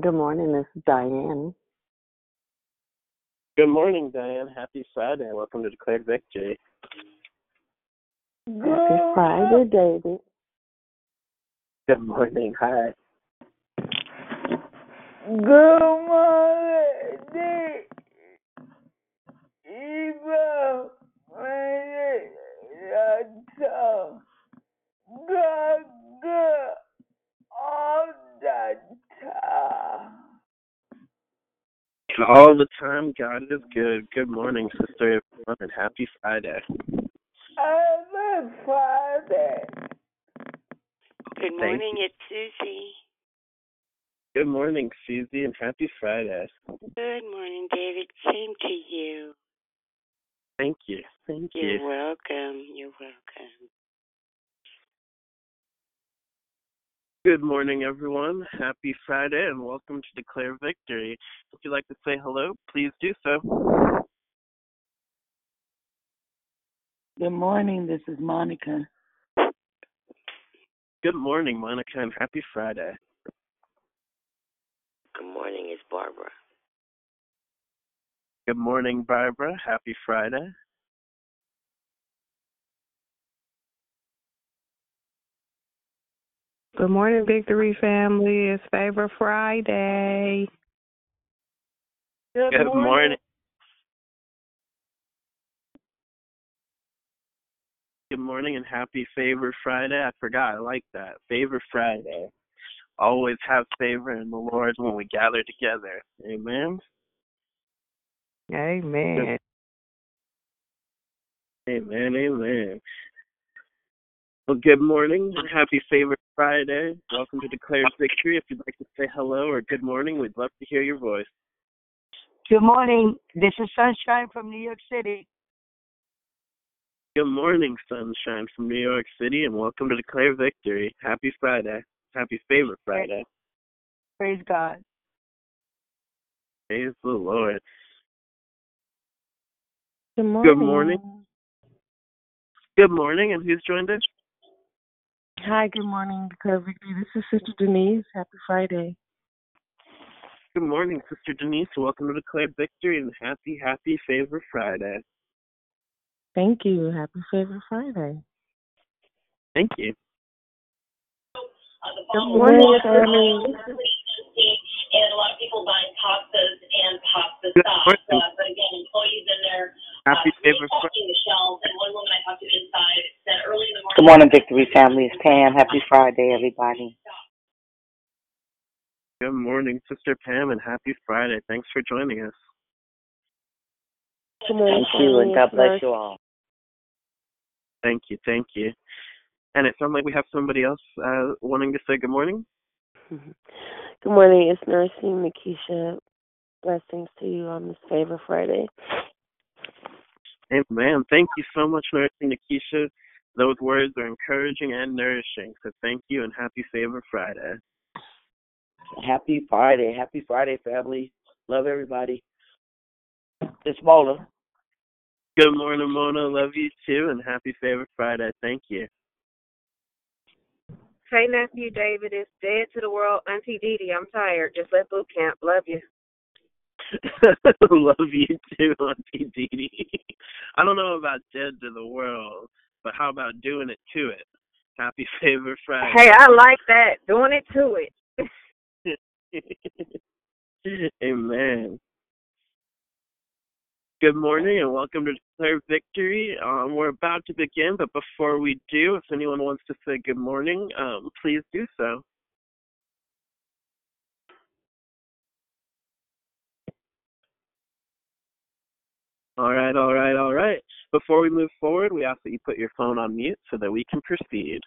Good morning, this is Diane. Good morning, Diane. Happy Friday. Welcome to Declared Victory. Happy Friday, David. Good morning. Hi. Good morning, Eva. Good, good, all the time. All the time, God is good. Good morning, sister, everyone, and happy Friday. Happy Friday. Good morning, it's Susie. Good morning, Susie, and happy Friday. Good morning, David. Same to you. Thank you. Thank You're you. welcome. You're welcome. Good morning, everyone. Happy Friday, and welcome to Declare Victory. If you'd like to say hello, please do so. Good morning. This is Monica. Good morning, Monica, and happy Friday. Good morning, it's Barbara. Good morning, Barbara. Happy Friday. Good morning, Victory family. It's Favor Friday. Good, Good morning. Good morning and happy Favor Friday. I forgot. I like that. Favor Friday. Always have favor in the Lord when we gather together. Amen. Amen. Amen. Amen. Well, good morning and happy Favorite Friday. Welcome to Declared Victory. If you'd like to say hello or good morning, we'd love to hear your voice. Good morning. This is Sunshine from New York City. Good morning, sunshine from New York City, and welcome to Declare Victory. Happy Friday. Happy Favorite Friday. Praise God. Praise the Lord. Good morning. Good morning. Good morning, and who's joined us? Hi, good morning, Declare Victory. This is Sister Denise. Happy Friday. Good morning, Sister Denise. Welcome to Declared Victory and happy, happy Favor Friday. Thank you. Happy Favor Friday. Thank you. Good morning, family. And a lot of people buying pastas and pasta Good sauce. Uh, but again, employees in there Happy uh, Favor Friday. the shelves. And one woman I talked to inside said early in the morning. Good morning, Victory family. It's Pam. Happy Friday, everybody. Good morning, Sister Pam, and happy Friday. Thanks for joining us. Good morning, Thank you, and. God bless Nurse. you all. Thank you, thank you. And it sounds like we have somebody else uh, wanting to say good morning. Good morning. It's Nursing Nikisha. Blessings to you on this Favor Friday. Amen. Thank you so much, Nursing Nikisha. Those words are encouraging and nourishing. So thank you and happy Favor Friday. Happy Friday. Happy Friday, family. Love everybody. It's Mona. Good morning, Mona. Love you too, and happy Favor Friday. Thank you. Hey, nephew David, it's dead to the world. Auntie Dee Dee, I'm tired. Just left boot camp. Love you. Love you too, Auntie Dee Dee. I don't know about dead to the world, but how about doing it to it? Happy favorite Friday. Hey, I like that. Doing it to it. Amen. Good morning and welcome to Declare Victory. Um, we're about to begin, but before we do, if anyone wants to say good morning, um, please do so. All right, all right, all right. Before we move forward, we ask that you put your phone on mute so that we can proceed.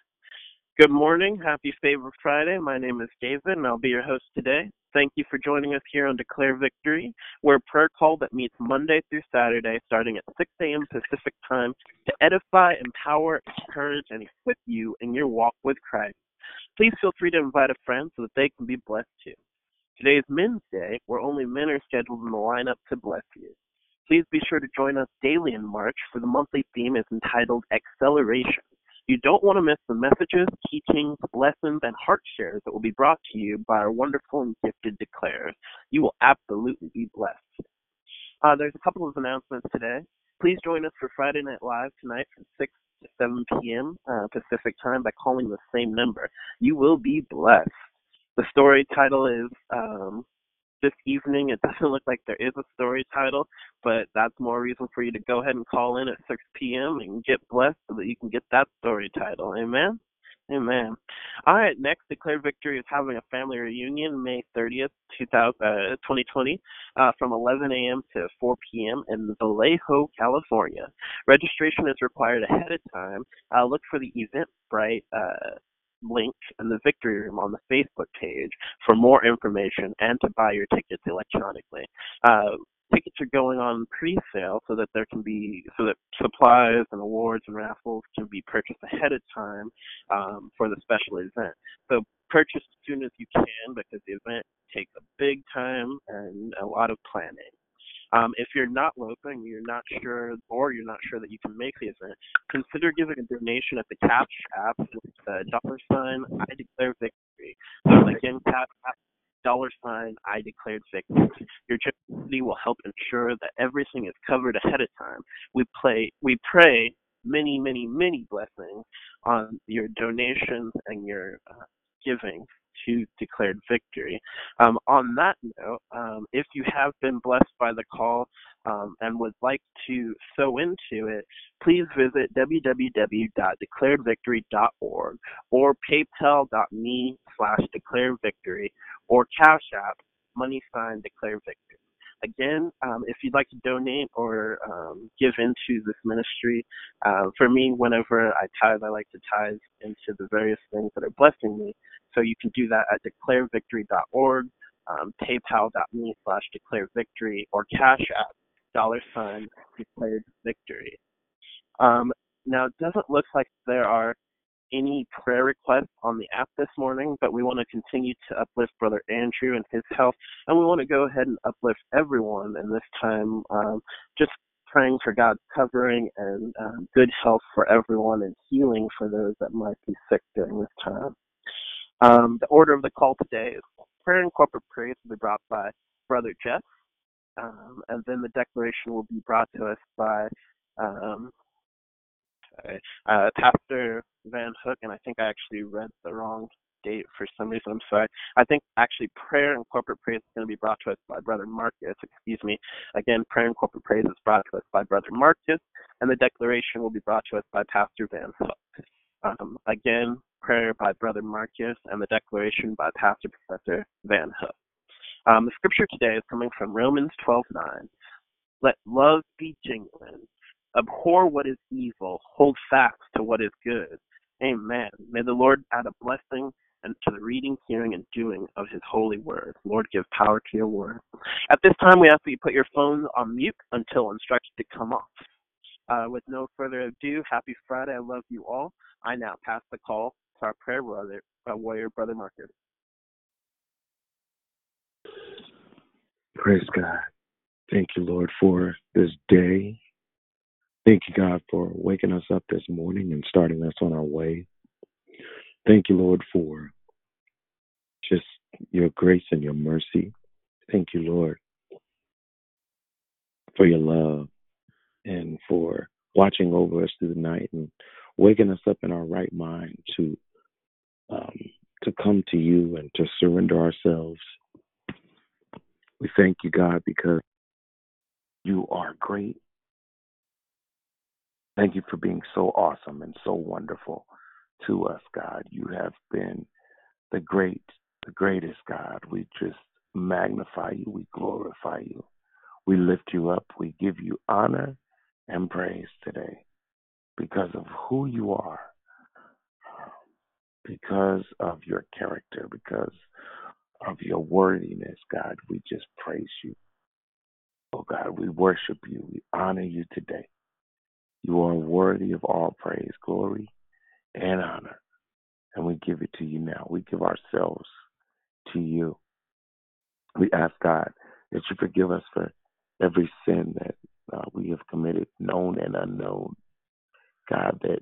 Good morning. Happy Favorite Friday. My name is David, and I'll be your host today. Thank you for joining us here on Declare Victory. We're a prayer call that meets Monday through Saturday starting at 6 a.m. Pacific Time to edify, empower, encourage, and equip you in your walk with Christ. Please feel free to invite a friend so that they can be blessed too. Today is Men's Day, where only men are scheduled in the lineup to bless you. Please be sure to join us daily in March for the monthly theme is entitled Acceleration. You don't want to miss the messages, teachings, lessons, and heart shares that will be brought to you by our wonderful and gifted declarers. You will absolutely be blessed. Uh, there's a couple of announcements today. Please join us for Friday Night Live tonight from 6 to 7 p.m. Uh, Pacific time by calling the same number. You will be blessed. The story title is um, this evening. It doesn't look like there is a story title, but that's more reason for you to go ahead and call in at 6 p.m. and get blessed so that you can get that story title. Amen. Amen. All right, next, Declare Victory is having a family reunion May 30th, 2000, uh, 2020, uh, from 11 a.m. to 4 p.m. in Vallejo, California. Registration is required ahead of time. Uh, look for the Eventbrite uh, link in the Victory Room on the Facebook page for more information and to buy your tickets electronically. Uh, tickets are going on pre-sale so that there can be so that supplies and awards and raffles can be purchased ahead of time um, for the special event. So purchase as soon as you can because the event takes a big time and a lot of planning. Um, if you're not and you're not sure, or you're not sure that you can make the event, consider giving a donation at the Cash App dollar sign I declare victory. So again, Cash App dollar sign I declared victory. Your generosity will help ensure that everything is covered ahead of time. We play, we pray many, many, many blessings on your donations and your uh, giving to declared victory. Um, on that note, um, if you have been blessed by the call um, and would like to sow into it, please visit www.declaredvictory.org or paypal.me slash declaredvictory or Cash App money sign declare victory. Again, um, if you'd like to donate or um, give into this ministry, uh, for me, whenever I tithe, I like to tithe into the various things that are blessing me. So you can do that at declarevictory.org, um, paypal.me slash declarevictory, or Cash App dollar sign declared victory. Um, now, it doesn't look like there are any prayer requests on the app this morning, but we want to continue to uplift Brother Andrew and his health, and we want to go ahead and uplift everyone in this time, um, just praying for God's covering and um, good health for everyone and healing for those that might be sick during this time. Um, the order of the call today is prayer and corporate praise will be brought by Brother Jeff, um, and then the declaration will be brought to us by um, uh, Pastor Van Hook, and I think I actually read the wrong date for some reason. I'm sorry. I think actually prayer and corporate praise is going to be brought to us by Brother Marcus. Excuse me. Again, prayer and corporate praise is brought to us by Brother Marcus, and the declaration will be brought to us by Pastor Van Hook. Um, again, prayer by Brother Marcus, and the declaration by Pastor Professor Van Hook. Um, the scripture today is coming from Romans 12:9. Let love be genuine. Abhor what is evil. Hold fast to what is good. Amen. May the Lord add a blessing and to the reading, hearing, and doing of his holy word. Lord, give power to your word. At this time, we ask that you put your phones on mute until instructed to come off. Uh, with no further ado, happy Friday. I love you all. I now pass the call to our prayer brother, uh, warrior, Brother Marcus. Praise God. Thank you, Lord, for this day. Thank you, God, for waking us up this morning and starting us on our way. Thank you, Lord, for just your grace and your mercy. Thank you, Lord, for your love and for watching over us through the night and waking us up in our right mind to um, to come to you and to surrender ourselves. We thank you, God, because you are great. Thank you for being so awesome and so wonderful to us, God. You have been the great, the greatest God. We just magnify you. We glorify you. We lift you up. We give you honor and praise today because of who you are, because of your character, because of your worthiness, God. We just praise you. Oh, God, we worship you. We honor you today. You are worthy of all praise, glory, and honor. And we give it to you now. We give ourselves to you. We ask God that you forgive us for every sin that uh, we have committed, known and unknown. God, that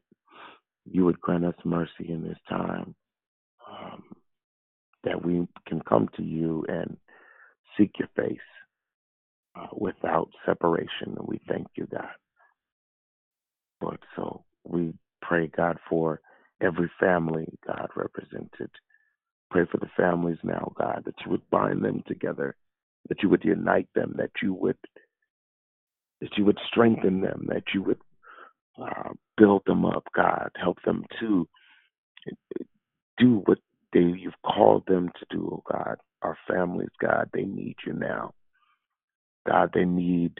you would grant us mercy in this time, um, that we can come to you and seek your face uh, without separation. And we thank you, God. Lord, so we pray, God, for every family, God, represented. Pray for the families now, God, that you would bind them together, that you would unite them, that you would that you would strengthen them, that you would uh, build them up, God, help them to do what they you've called them to do, oh God. Our families, God, they need you now. God, they need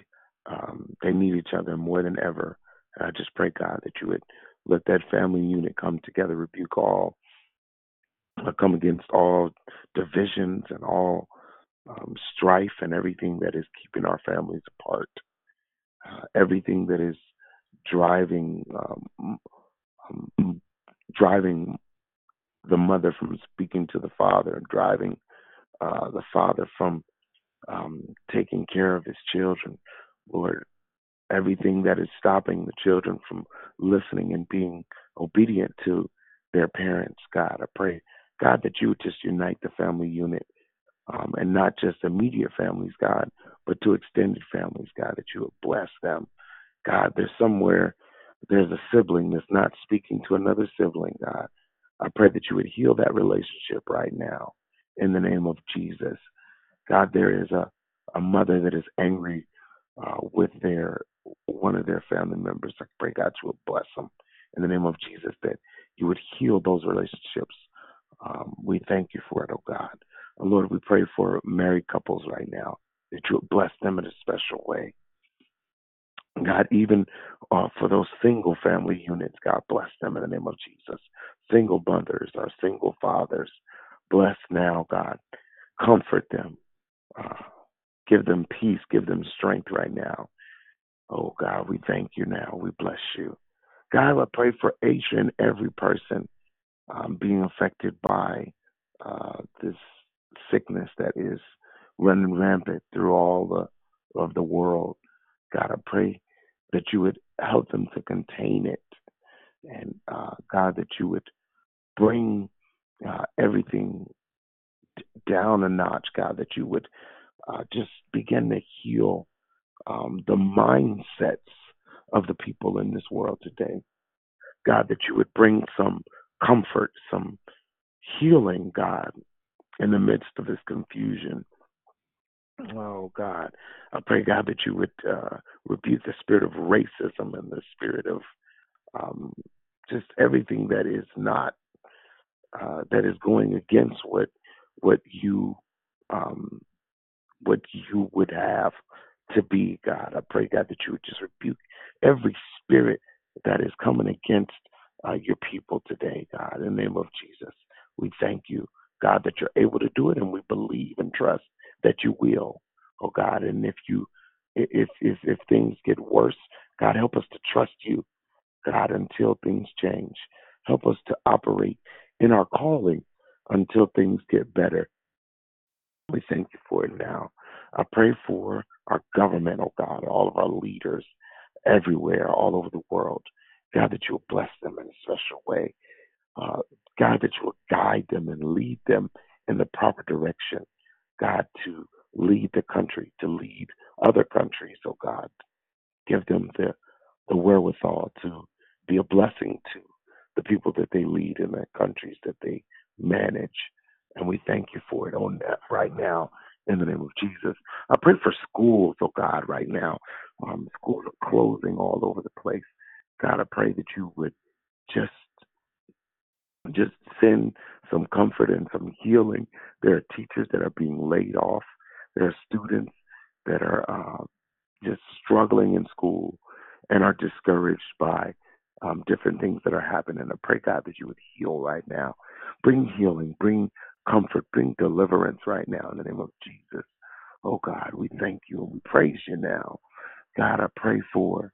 um, they need each other more than ever. And I just pray, God, that you would let that family unit come together, rebuke all, uh, come against all divisions and all um, strife and everything that is keeping our families apart, uh, everything that is driving um, um, driving the mother from speaking to the father, and driving uh, the father from um, taking care of his children. Lord, everything that is stopping the children from listening and being obedient to their parents, God, I pray, God, that you would just unite the family unit um, and not just immediate families, God, but to extended families, God, that you would bless them. God, there's somewhere there's a sibling that's not speaking to another sibling, God. I pray that you would heal that relationship right now in the name of Jesus. God, there is a, a mother that is angry uh, with their one of their family members. I pray God you would bless them in the name of Jesus, that you would heal those relationships. Um, we thank you for it, oh God. Lord, we pray for married couples right now that you would bless them in a special way. God, even uh, for those single family units, God bless them in the name of Jesus. Single mothers or single fathers, bless now, God. Comfort them. Uh, give them peace. Give them strength right now. Oh, God, we thank you now. We bless you. God, I pray for each and every person um, being affected by uh, this sickness that is running rampant through all the of the world. God, I pray that you would help them to contain it, and uh, God, that you would bring uh, everything d- down a notch, God, that you would uh, just begin to heal um, the mindsets of the people in this world today. God, that you would bring some comfort, some healing, God, in the midst of this confusion. Oh, God. I pray, God, that you would uh, rebuke the spirit of racism and the spirit of um, just everything that is not, uh, that is going against what what you um, what you would have to be, God. I pray, God, that you would just rebuke every spirit that is coming against uh, your people today, God. In the name of Jesus, we thank you, God, that you're able to do it, and we believe and trust that you will, oh God. And if you, if if if things get worse, God, help us to trust you, God, until things change. Help us to operate in our calling until things get better. We thank you for it now. I pray for our government, oh God, all of our leaders everywhere, all over the world. God, that you will bless them in a special way. Uh, God, that you will guide them and lead them in the proper direction. God, to lead the country, to lead other countries, oh God. Give them the, the wherewithal to be a blessing to the people that they lead in the countries that they manage. And we thank you for it on that right now in the name of Jesus. I pray for schools, oh God, right now. Um, schools are closing all over the place. God, I pray that you would just just send some comfort and some healing. There are teachers that are being laid off. There are students that are uh, just struggling in school and are discouraged by um, different things that are happening. I pray, God, that you would heal right now. Bring healing, bring comfort, bring deliverance right now in the name of Jesus. Oh, God, we thank you and we praise you now. God, I pray for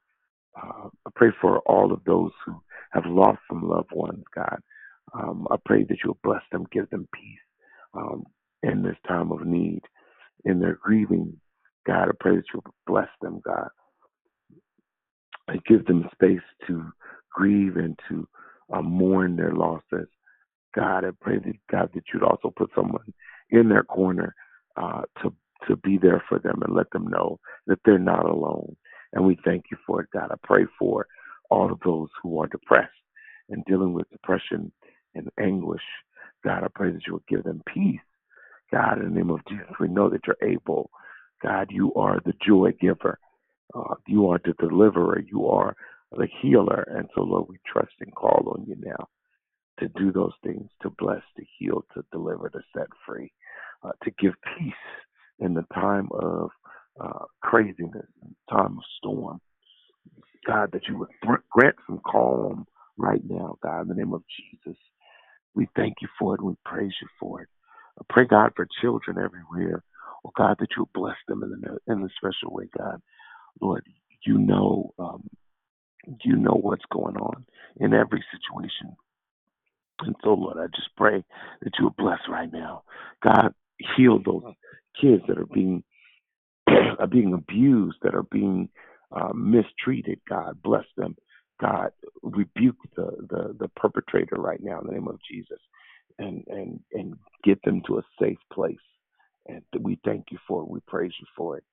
uh, I pray for all of those who have lost some loved ones, God. Um, I pray that you'll bless them, give them peace um, in this time of need, in their grieving. God, I pray that you'll bless them, God, and give them space to grieve and to uh, mourn their losses. God, I pray that God that you'd also put someone in their corner uh, to to be there for them and let them know that they're not alone. And we thank you for it, God. I pray for all of those who are depressed and dealing with depression and anguish. God, I pray that you will give them peace. God, in the name of Jesus, we know that you're able. God, you are the joy giver. Uh, you are the deliverer. You are the healer. And so, Lord, we trust and call on you now to do those things, to bless, to heal, to deliver, to set free, uh, to give peace in the time of uh, craziness, in the time of storm. God, that you would grant some calm right now, God, in the name of Jesus. We thank you for it. We praise you for it. I pray, God, for children everywhere. Oh, God, that you bless them in a, in a special way, God. Lord, you know, um, you know what's going on in every situation. And so, Lord, I just pray that you will bless right now. God, heal those kids that are being are being abused, that are being uh, mistreated. God bless them. God rebuke the, the the perpetrator right now in the name of Jesus, and and and get them to a safe place. And we thank you for it. We praise you for it.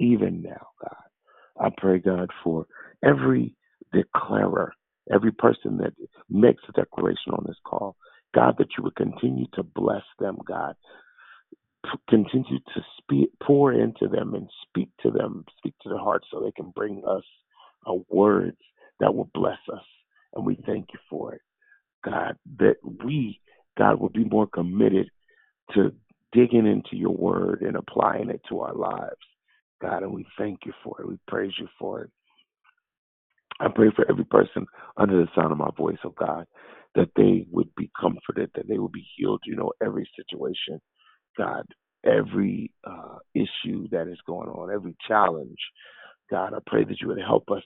Even now, God, I pray God for every declarer, every person that makes a declaration on this call. God, that you would continue to bless them, God, continue to speak, pour into them and speak to them, speak to their hearts so they can bring us uh, words that will bless us. And we thank you for it, God, that we, God, will be more committed to digging into your word and applying it to our lives. God, and we thank you for it. We praise you for it. I pray for every person under the sound of my voice, oh God, that they would be comforted, that they would be healed. You know, every situation God, every uh, issue that is going on, every challenge. God, I pray that you would help us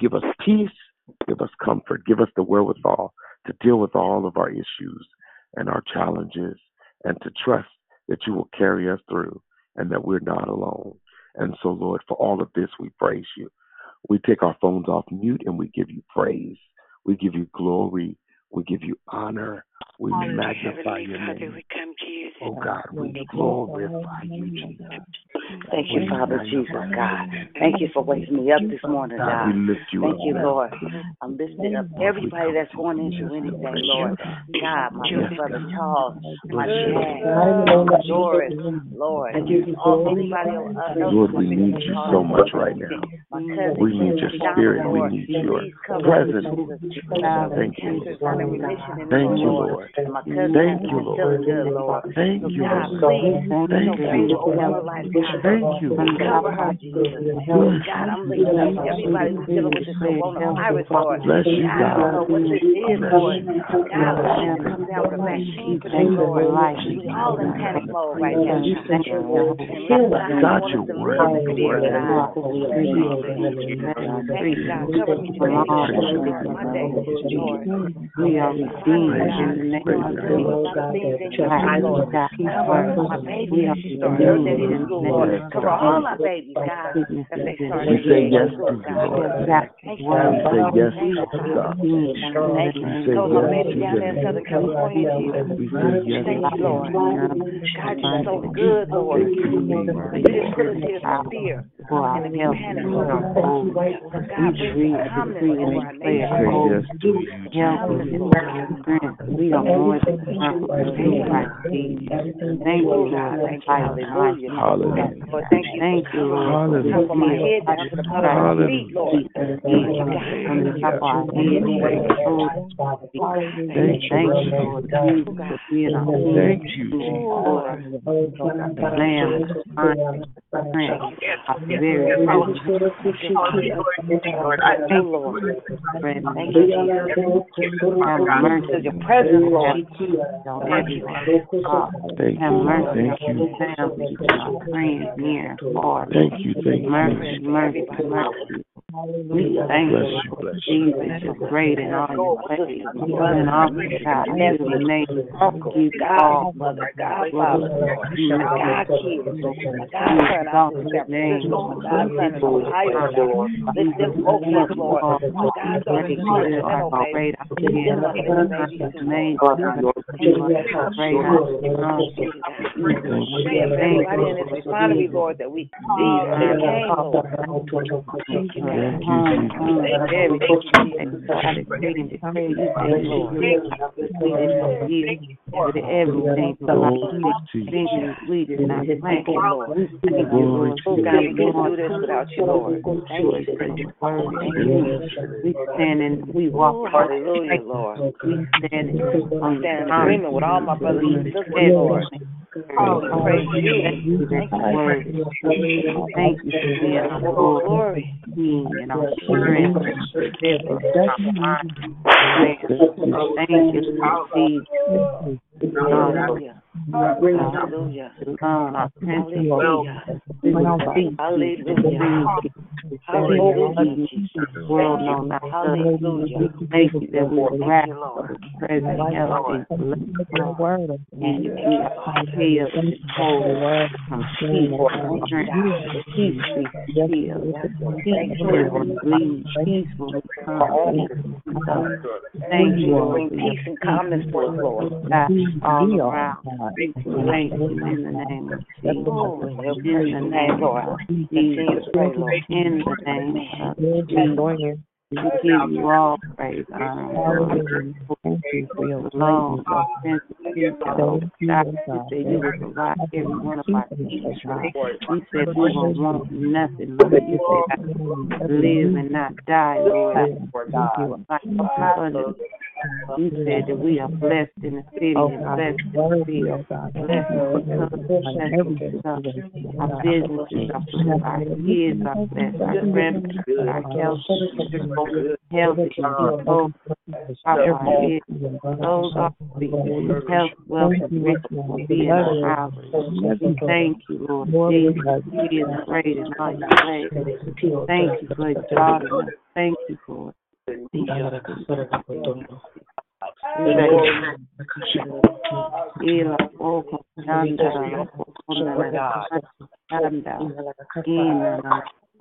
give us peace, give us comfort, give us the wherewithal to deal with all of our issues and our challenges and to trust that you will carry us through and that we're not alone. And so, Lord, for all of this, we praise you. We take our phones off mute and we give you praise. We give you glory. We give you honor. We magnify your name. Oh God, we glorify you, Jesus. Thank you, Father Jesus, God. Thank you for waking me up this morning, God. We lift you Thank you, Lord. I'm lifting up everybody that's going into anything, Lord. God, my little brother Charles, my dad, Doris, Lord. All anybody else Lord, we need you so much right now. We need your spirit. We need your presence. Thank you. Cancer's under remission in Thank you, Lord. Lord. And my cousin Thank you, Lord. feeling good, Lord. Thank So you, God, Lord. please, Thank you, favor Lord. over her life, God. Thank you. Cover her, Jesus. God, I'm looking up to everybody who's dealing with this coronavirus, Lord. Bless you, God, I don't know God. what this is, Lord. God, let it come down with a vaccine for them, Lord. We all in panic mode right now. And God, God, I you're want us to worthy. live fear, God. Thank you, God. Cover me today. This Monday, Lord. We are redeemed in the you. name Praise of you. Jesus. Lord. Cover my babies in school, her day in school, Lord. Cover all our babies, God, as they start We their say day yes in to school, you, God. Lord. Thank you, We God. say yes Thank to you, you, God. God. Thank We you. say Cover my yes baby to down there in you. Southern California, Jesus. We say yes Thank to you, Lord. you. God, you're so good, Lord. Thank you, Jesus. You didn't put us here for fear and to be panicked, Lord. But God, bring some calmness over our We nation. say yes to you. Help us, Lord. We are more than conquerors in Christ Thank you, Lord. Thank you. Hallelujah. Hallelujah. Lord, thank you. Thank you, Lord. Hallelujah. Top of my head down to the bottom of my feet, Lord. Thank you, God. From the top of our head to the soles of our. Thank you. Thank you, Lord Jesus, for being our Thank you. Lord, the Lamb, the Son, the Prince, our very present Oh, Lord. Thank you, Jesus. Have mercy To your presence, Lord. Thank Have you. mercy Thank on you. the family, our friends near and far. Thank you. Thank you. Mercy, mercy, mercy. We thank Bless you, you. Bless you. Jesus. You're great in all your ways. And awesome God. Nephew, To the name uncle, give all godmother, godfather, Lord. My god kids, my godson out in San Francisco, my godson in Ohio, God. Lift them folks up, Lord. My oh, goddaughter in Sacramento, baby. Great Lift them up in the baby soon, name Lord. great Thank you, God. Praying for everybody in this refinery, Lord, that we came, Thank you, God. Thank you, Jesus. Every everything so I decree and declare you say you with everything so I to you. we did not plan Thank you, Lord. we thank you Glory Lord to Oh. God, we couldn't do this without you, Lord. Thank you. Thank you. we stand and we walk Oh, hallelujah, Lord. we stand in I stand in agreement with all my brothers and sisters, Lord. We praise you. Thank you. Thank you for being our Lord, Glory. King, and our strength, our mind. Thank you, Lord Hallelujah. Hallelujah. Alone, our Prince of Hallelujah. Hallelujah. Hallelujah. The world know not us. Hallelujah. We thank you that we were Thank wrapped you, Lord. in present health and blessed. And you keep our head and whole from peace and strength. Peace be still. Peace when we leave. Peace when come. Thank you, Bring peace and calmness us, Lord. All around. Thank you in the name of Jesus. In In the name, name Lord. of Continue Jesus. to pray, Lord. In the name of Jesus. We give you all praise, honor, and glory. Alone, our Prince of Peace, oh God, you said you would provide every one of our needs, God. You said we won't want nothing, Lord. You said I live and not die, Lord. I thank you. Life abundant. You said that we are blessed in the city and blessed in the field. Blessed when we come, blessed when we go. Our businesses are blessed. Our kids are blessed. Our grandparents are healthy. Oh, health, wealth, and riches be thank you, Lord Jesus. Is great all your ways. Thank you exalting us. Thank you for Ila oko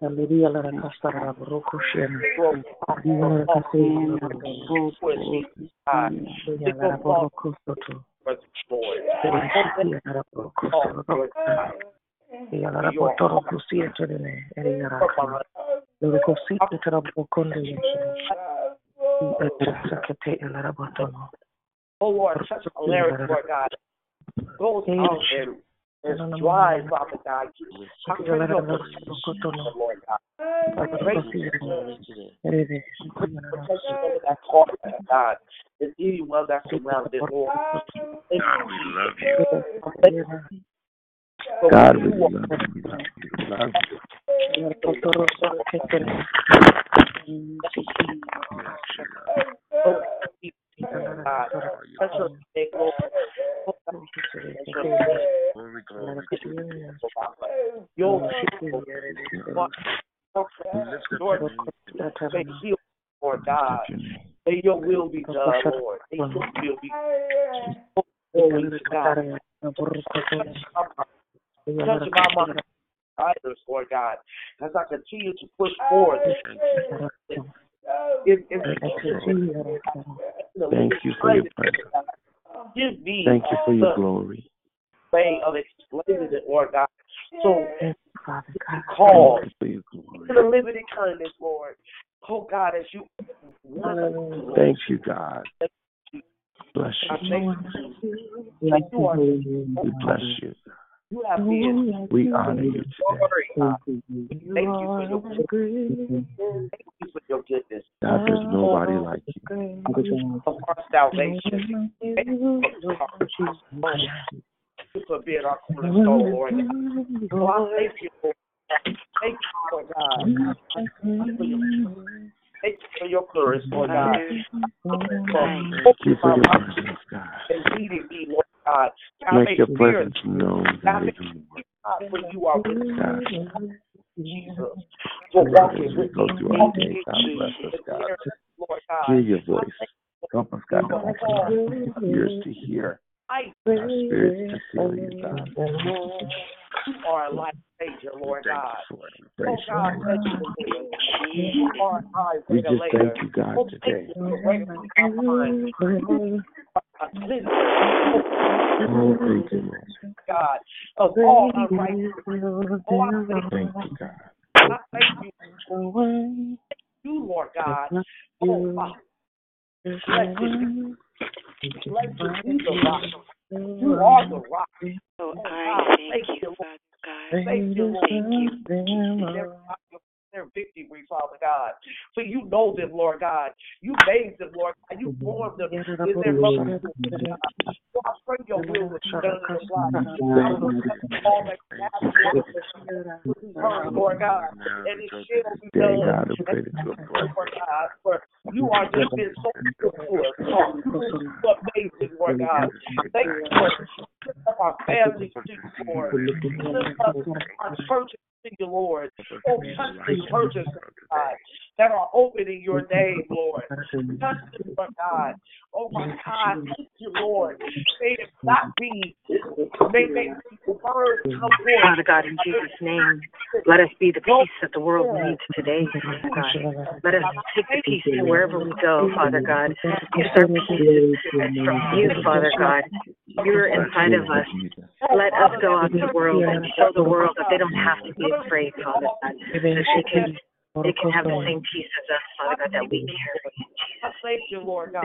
shanda la ona na ika la ona la ona na ina la oko shanda ina na ona na ina na ikana ikana na ona Ishana na rokona Hallelujah, la rasta roko shena. Hallelujah, la kasi la roko la roko soto. Hallelujah, la roko soto. La roko toro kusiya tene. Eri ya raka. Lurukosite tarabokonde yeshuru. Etrasakete elarabotono. Oh Lord, touch Larry, Lord God. Goes out and and dry, Father God. I pray your protection, Lord God. I pray your protection over that heart, God. And anyone that's around it, Lord. God, we love you. God, we love you. Love you. Lord. Lord, God. May your will be done, Lord. May your will be done. Touch my mind, others, Lord God, as I continue to push forward. Oh, in, in, Thank you for your presence. Give me Thank you for your glory. way of explaining it, Lord God. So call Thank you for your to the limited kindness, Lord. Oh God, as you want Thank you, God. Bless you. thank you. Like you are We bless you. You have been We honor you today. glory, God. Thank you for your goodness. Thank you for your goodness. God, there's nobody like you. Of our salvation. Thank you for Thank for being our cornerstone, Lord. Oh, thank you, Lord. Thank you, Lord God. Thank you for your, thank you for your courage, Lord God. Thank you for your presence, God. And leading me, Lord God. God, Make your presence known God, and make. God, when you are with God, Jesus. For walking with go me, through our day, God bless us, God. Lord God. Hear your voice. Help us, God, to open our ears to hear, our spirits to feel you, God. you are a life changer, Lord Thank God. Oh, you. We Oh. God, thank you, You are our We just thank you, God, Oh, today. Thank you for regulating our minds. A cleansing, Oh, thank you. God, of all unrighteousness. Oh, I thank you, God. I thank you. You, Lord God. Oh, Father. Blessed be blessed be the rock. You are the rock. Oh, I thank you, you, Father God. Thank you, Lord. Thank you. Their, their victory, Father God. So you know them, Lord God. You made them, Lord God. You formed them in their mother's womb, So I pray your will will be done in their lives. I will bless all that you have will Lord God. And it shall be done. God, I pray that you will bless Lord God, for you are just been so good to us. Oh, so amazing, Lord God. Thank you for lift our families to you, Lord. Lift up our churches Lord. Oh, touch the churches, God, that are open in your name, Lord. Touch them, Lord God. Oh, my God. Thank you, Lord. May it not be, may, may the word come forth. Father God, in Jesus' name, let us be the peace that the world needs today, God. Let us take the peace to wherever we go, Father God. Because our peace is from you, Father God. You're inside of us. Let us go out to the world and show the world that they don't have to be afraid, Father God. That they can, they can have the same peace as us, Father God, that we carry. I thank you, Lord God.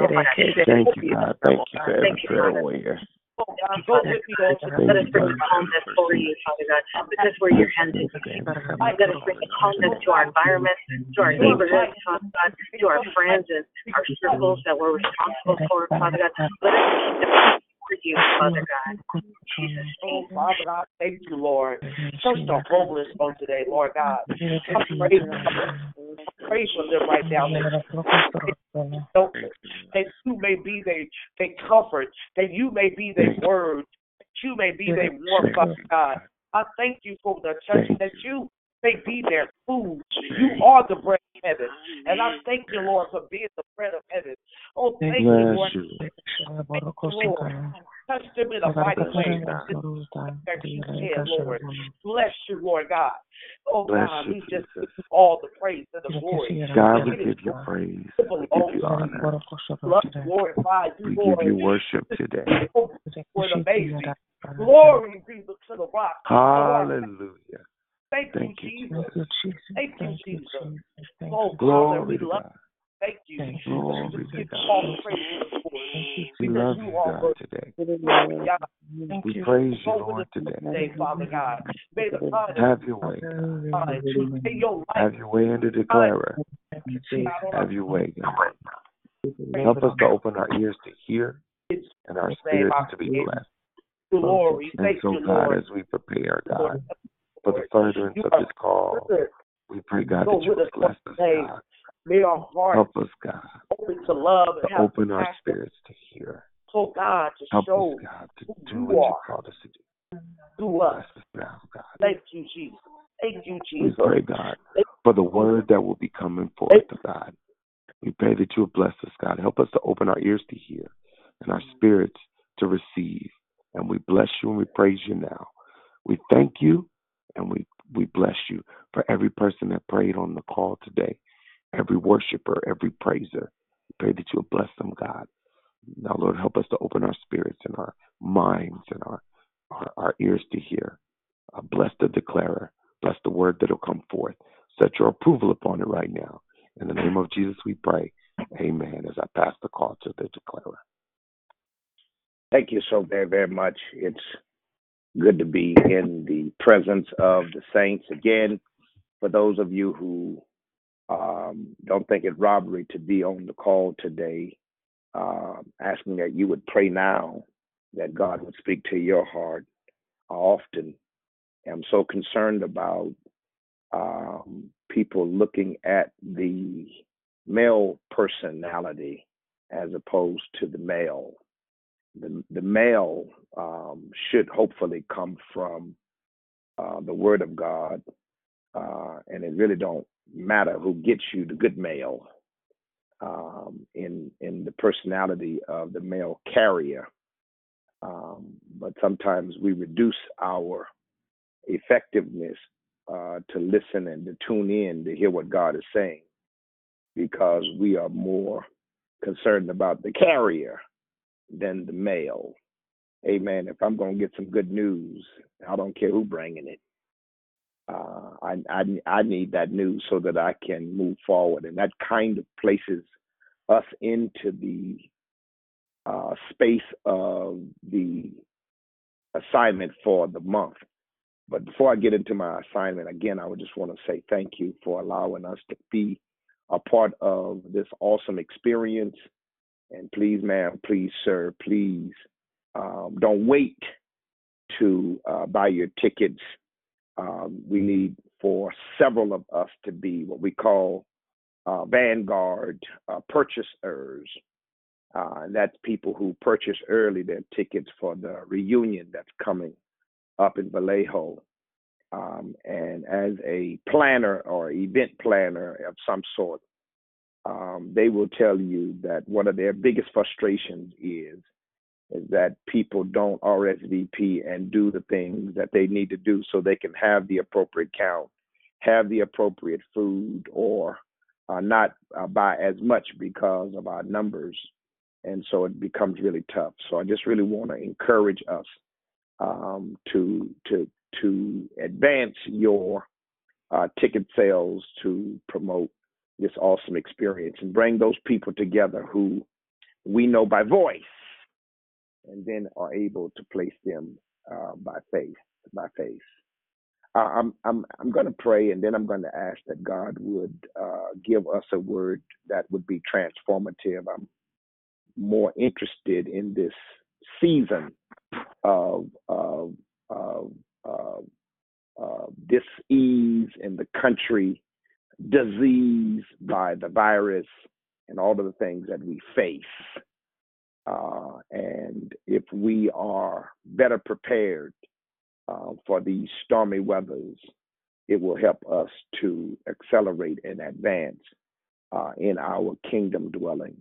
Thank you, God. Thank you for every prayer warrior. God, go with me, Lord. Let us bring the calmness for you, Father God, because we're your hands and. Let us bring the calmness to our environment, to our neighborhoods, Father God, to our friends and our circles that we're responsible for, Father God. Let us keep the peace you, Father God. Jesus. Oh, Father God, thank you, Lord. Touch the homeless on today, Lord God. I pray, I pray for them right now. That, that you may be their, their comfort, that you may be their word, that you may be their warmth, Father God. I thank you for the church that you may be their food. You are the bread of heaven. And I thank you, Lord, for being the bread of heaven. Oh, thank you, Lord. Thank you, Lord. Touch them in a mighty way. That you can, Lord. Bless you, Lord God. Oh, Bless God, you, we just give you all the praise and the glory. God, we give you praise. We give you honor. Love, glorify you, We Lord. give you worship today. For the amazing. Glory be to the rock. Hallelujah. Thank, Thank you, you, Jesus. Thank you, Jesus. Thank you, Thank you, Jesus. Jesus. Thank Oh, you. Father, we love God. Thank you. Thank you. Glory to God. all the praise to the Lord. Thank you, We love you you, God, today. We praise you, Lord, us today. today, Father God. May the honor Have your way, God. mind to say your life. Have your way in the declarer. Thank you, Jesus. Have your way, God. Help us to open our ears to hear and our spirits to be blessed. Glory. And Thank so, God, as we prepare, God, for the furtherance of this call, we pray, God, Go that you us bless us. God. May our heart Help us, God, open to love and to open our spirits to hear. So God to Help show us, God, to do what you called us to do. Bless us now, God. Thank you, Jesus. Thank you, Jesus. We pray, God, for the word that will be coming forth, to God. We pray that you will bless us, God. Help us to open our ears to hear and our spirits to receive. And we bless you and we praise you now. We thank you and we, we bless you for every person that prayed on the call today, every worshiper, every praiser. We pray that you will bless them, God. Now, Lord, help us to open our spirits and our minds and our, our, our ears to hear. Uh, bless the declarer. Bless the word that will come forth. Set your approval upon it right now. In the name of Jesus, we pray. Amen. As I pass the call to the declarer. Thank you so very, very much. It's good to be in the presence of the saints again. For those of you who um, don't think it robbery to be on the call today, uh, asking that you would pray now that God would speak to your heart. Often I often am so concerned about um, people looking at the male personality as opposed to the mail. The, the um, should hopefully come from uh, the Word of God, uh, and it really don't matter who gets you the good mail um, in in the personality of the mail carrier. Um, but sometimes we reduce our effectiveness uh, to listen and to tune in to hear what God is saying because we are more concerned about the carrier than the mail. Amen. If I'm going to get some good news, I don't care who bringing it. Uh, I, I I need that news so that I can move forward, and that kind of places us into the uh, space of the assignment for the month. But before I get into my assignment, again, I would just want to say thank you for allowing us to be a part of this awesome experience. And please, ma'am, please, sir, please um, don't wait to uh, buy your tickets. Um, we need for several of us to be what we call uh, Vanguard uh, purchasers. Uh, and that's people who purchase early their tickets for the reunion that's coming up in Vallejo. Um, and as a planner or event planner of some sort, um, they will tell you that one of their biggest frustrations is is that people don't RSVP and do the things that they need to do so they can have the appropriate count, have the appropriate food, or uh, not uh, buy as much because of our numbers. And so it becomes really tough. So I just really want to encourage us um, to to to advance your uh, ticket sales to promote this awesome experience and bring those people together who we know by voice and then are able to place them uh, by faith by faith. Uh, I'm I'm I'm going to pray and then I'm going to ask that God would uh, give us a word that would be transformative. I'm more interested in this season of of of, of, of dis-ease in the country, disease by the virus, and all of the things that we face. Uh, and if we are better prepared uh, for these stormy weathers, it will help us to accelerate and advance uh, in our kingdom dwelling.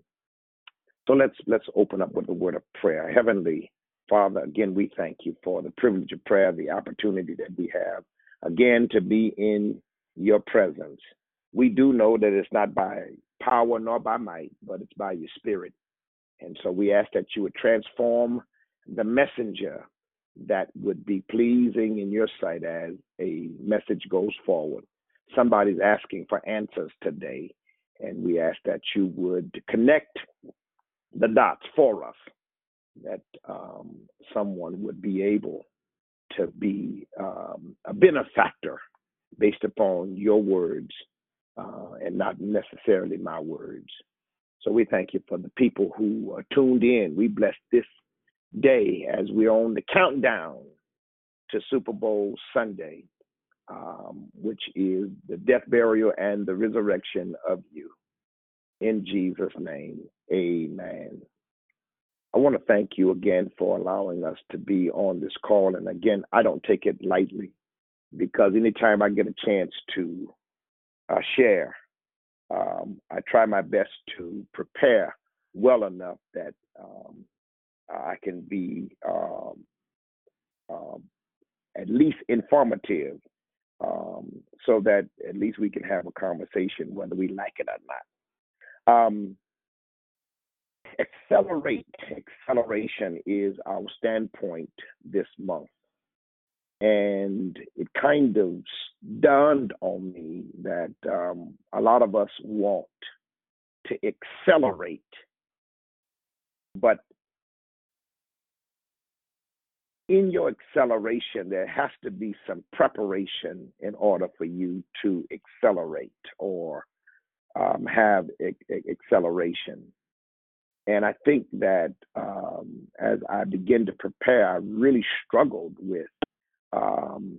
So let's let's open up with a word of prayer. Heavenly Father, again we thank you for the privilege of prayer, the opportunity that we have again to be in your presence. We do know that it's not by power nor by might, but it's by your spirit. And so we ask that you would transform the messenger that would be pleasing in your sight as a message goes forward. Somebody's asking for answers today, and we ask that you would connect the dots for us, that um, someone would be able to be um, a benefactor based upon your words uh, and not necessarily my words. So we thank you for the people who are tuned in. We bless this day as we're on the countdown to Super Bowl Sunday, um, which is the death, burial, and the resurrection of you. In Jesus' name, amen. I want to thank you again for allowing us to be on this call. And again, I don't take it lightly because anytime I get a chance to uh, share, um, I try my best to prepare well enough that um, I can be um, um, at least informative um, so that at least we can have a conversation whether we like it or not. Um, accelerate, acceleration is our standpoint this month. And it kind of dawned on me that um, a lot of us want to accelerate, but in your acceleration, there has to be some preparation in order for you to accelerate or um, have a- a- acceleration. And I think that um, as I begin to prepare, I really struggled with um,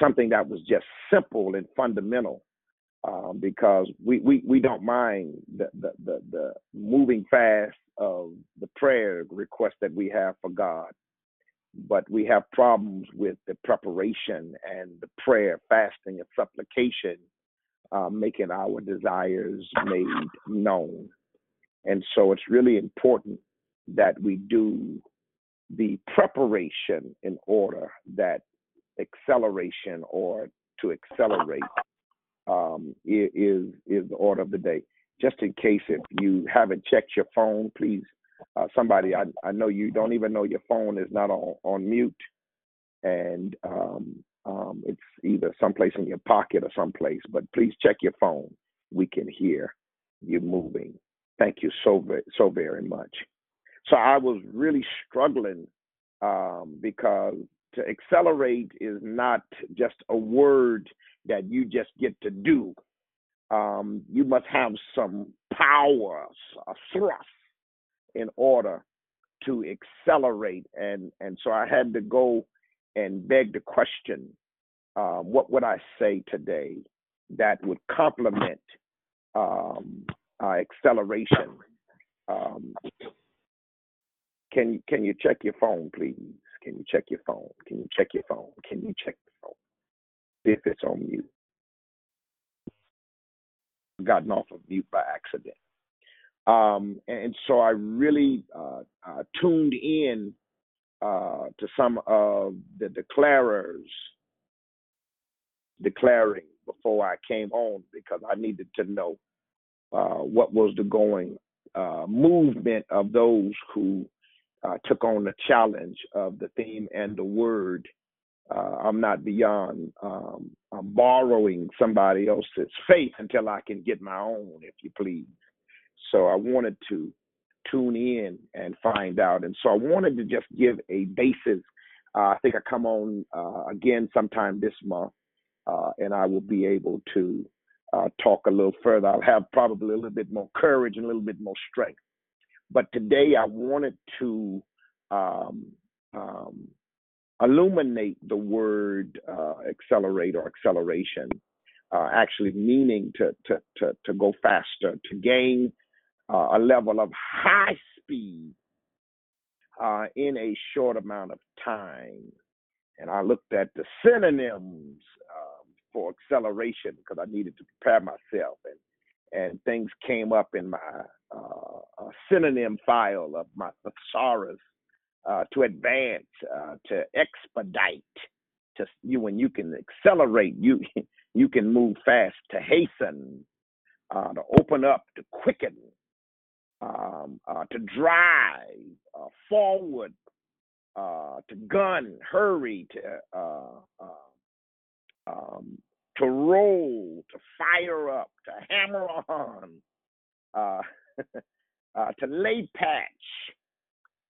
something that was just simple and fundamental um, because we, we, we don't mind the, the, the, the moving fast of the prayer request that we have for God but we have problems with the preparation and the prayer, fasting, and supplication, uh, making our desires made known. And so it's really important that we do the preparation in order that acceleration or to accelerate um, is is the order of the day. Just in case if you haven't checked your phone, please uh, somebody I, I know you don't even know your phone is not on, on mute and um, um, it's either someplace in your pocket or someplace, but please check your phone. We can hear you moving. Thank you so very, so very much. So I was really struggling um, because to accelerate is not just a word that you just get to do. Um, you must have some power, a thrust in order to accelerate. And and so i had to go and beg the question um, what would i say today that would complement um, uh, acceleration? Um, can you can you check your phone please can you check your phone? Can you check your phone? Can you check the phone? If it's on mute. Gotten off of mute by accident. Um, and so I really uh, uh, tuned in uh, to some of the declarers declaring before I came on because I needed to know uh, what was the going uh, movement of those who uh, took on the challenge of the theme and the word. I'm not beyond um, borrowing somebody else's faith until I can get my own, if you please. So I wanted to tune in and find out. And so I wanted to just give a basis. Uh, I think I come on uh, again sometime this month, uh, and I will be able to uh, talk a little further. I'll have probably a little bit more courage and a little bit more strength. But today I wanted to um, um, illuminate the word uh, accelerate or acceleration, uh, actually meaning to, to, to, to go faster, to gain uh, a level of high speed uh, in a short amount of time. And I looked at the synonyms um, for acceleration because I needed to prepare myself, and and things came up in my uh, uh synonym file of my thesaurus uh, to advance, uh, to expedite. To you, when you can accelerate, you you can move fast. To hasten, to open up, to quicken, um, uh, to drive uh, forward, uh, to gun, hurry, to uh, uh, um, to roll, to fire up, to hammer on, uh, uh, to lay patch,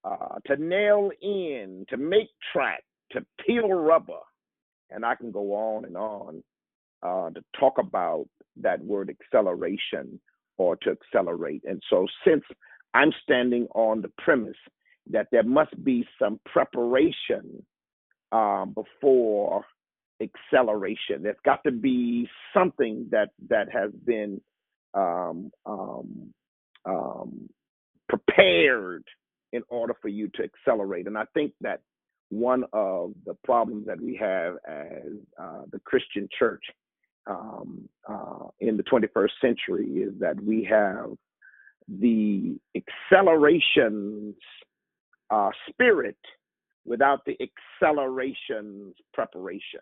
uh, to nail in, to make track, to peel rubber, and I can go on and on uh, to talk about that word acceleration or to accelerate. And so, since I'm standing on the premise that there must be some preparation um, before acceleration, there's got to be something that that has been um, um, um, prepared in order for you to accelerate. And I think that one of the problems that we have as uh, the Christian church um, uh, in the 21st century is that we have the accelerations uh, spirit without the accelerations preparation.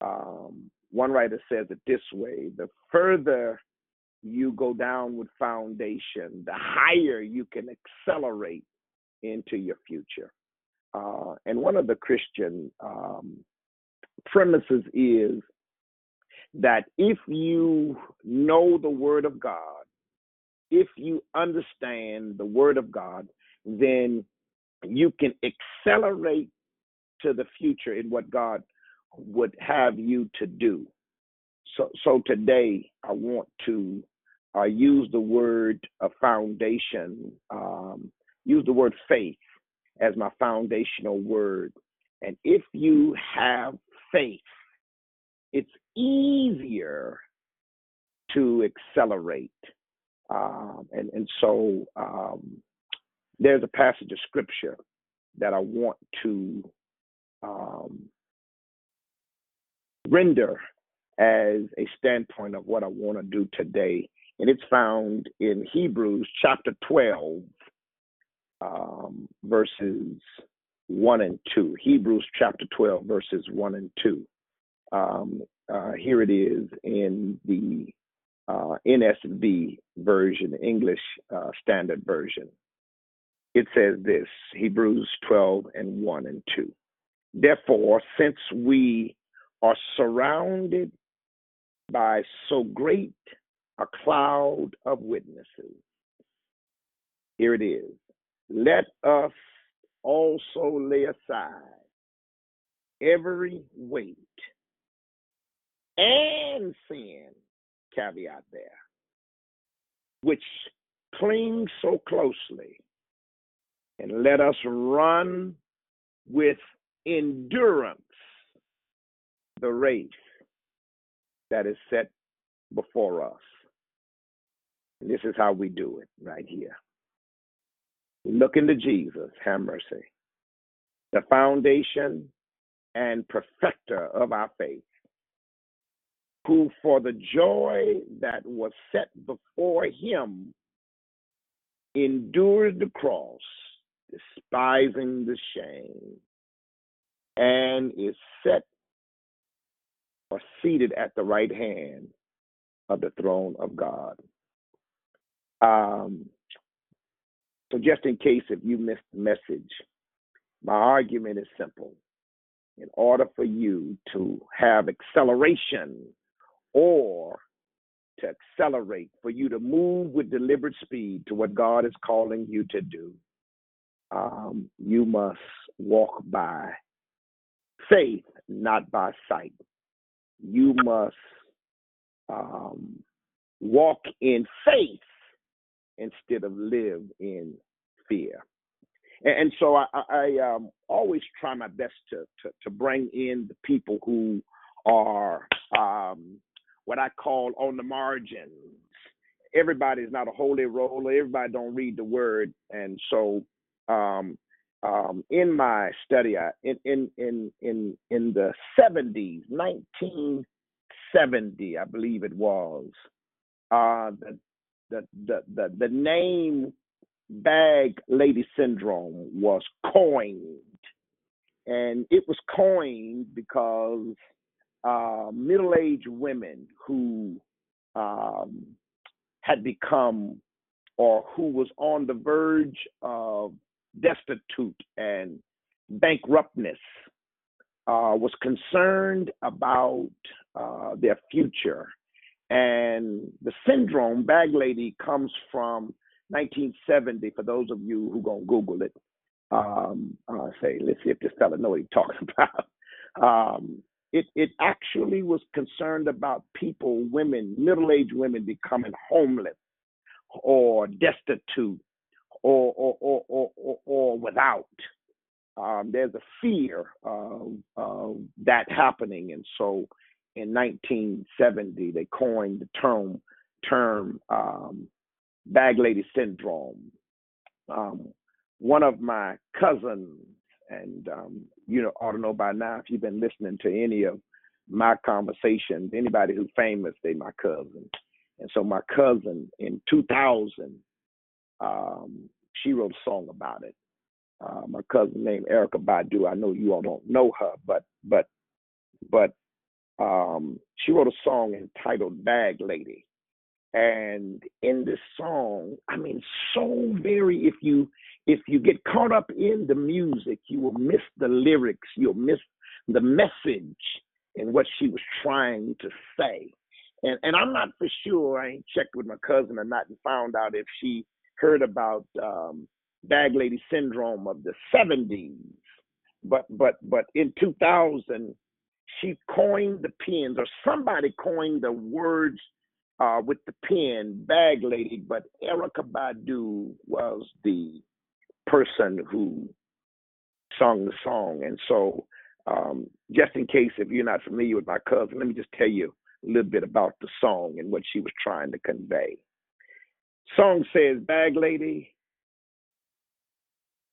Um, one writer says it this way the further you go down with foundation, the higher you can accelerate into your future. Uh, and one of the Christian um, premises is that if you know the Word of God, if you understand the Word of God, then you can accelerate to the future in what God would have you to do. So, so today I want to uh, use the word uh, foundation, um, use the word faith as my foundational word. And if you have faith, it's easier to accelerate. Um, and, and so um, there's a passage of scripture that I want to um, render as a standpoint of what I want to do today. And it's found in Hebrews chapter 12, um, verses 1 and 2. Hebrews chapter 12, verses 1 and 2. Um, uh, here it is in the uh, NSV version, English uh, Standard Version. It says this Hebrews 12 and 1 and 2. Therefore, since we are surrounded by so great a cloud of witnesses, here it is. Let us also lay aside every weight and sin, caveat there, which clings so closely, and let us run with endurance the race that is set before us. And this is how we do it right here. We Look into Jesus, have mercy, the foundation and perfecter of our faith, who for the joy that was set before him endured the cross, despising the shame, and is set or seated at the right hand of the throne of God. Um, so, just in case if you missed the message, my argument is simple. In order for you to have acceleration or to accelerate, for you to move with deliberate speed to what God is calling you to do, um, you must walk by faith, not by sight. You must um, walk in faith instead of live in fear. And, and so I, I um, always try my best to, to, to bring in the people who are um, what I call on the margins. Everybody's not a holy roller. Everybody don't read the word, and so um, um, in my study, I, in in in in in the seventies, nineteen seventy, I believe it was, uh, the the the the, the name bag lady syndrome was coined, and it was coined because uh, middle-aged women who um, had become or who was on the verge of destitute and bankruptness, uh, was concerned about uh, their future. And the syndrome, bag lady, comes from 1970. For those of you who gonna Google it, um, uh, say, let's see if this fella know what he's talking about. Um, it it actually was concerned about people, women, middle-aged women becoming homeless or destitute or or or or, or, without. Um, there's a fear of, of that happening, and so in 1970 they coined the term term um, bag lady syndrome. Um, one of my cousins, and um, you know ought to know by now if you've been listening to any of my conversations, anybody who's famous, they my cousin. And so my cousin in 2000, um, she wrote a song about it. Uh, my cousin named Erykah Badu. I know you all don't know her, but but but um, she wrote a song entitled "Bag Lady," and in this song, I mean, so very if you if you get caught up in the music, you will miss the lyrics, you'll miss the message and what she was trying to say. And and I'm not for sure. I ain't checked with my cousin or not and found out if she heard about um, bag lady syndrome of the 70s. But but but in 2000, she coined the pens, or somebody coined the words uh, with the pen, bag lady. But Erykah Badu was the person who sung the song, and so um, just in case if you're not familiar with my cousin, let me just tell you a little bit about the song and what she was trying to convey. Song says, "Bag lady,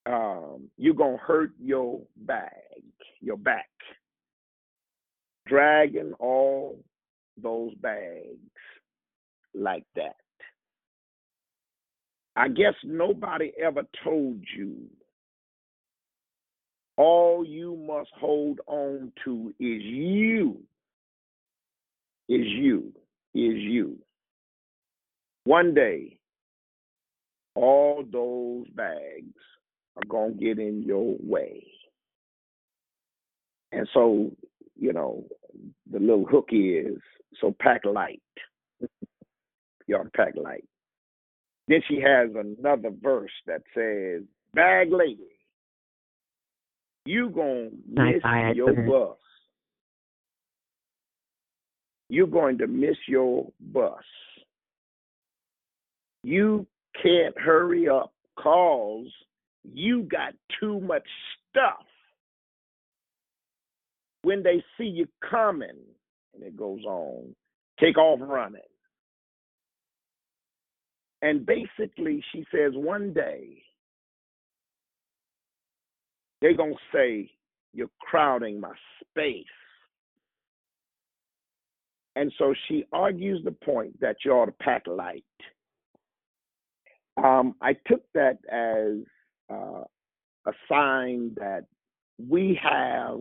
um, you're gonna hurt your bag, your back, dragging all those bags like that. I guess nobody ever told you all you must hold on to is you. Is you. Is you. One day, all those bags are going to get in your way. And so, you know, the little hook is so pack light. to pack light. Then she has another verse that says, Bag lady, you gonna miss your bus. You're going to miss your bus. You can't hurry up cause you got too much stuff. When they see you coming, and it goes on, take off running. And basically, she says one day they're going to say, You're crowding my space. And so she argues the point that you ought to pack light. Um, I took that as uh, a sign that we have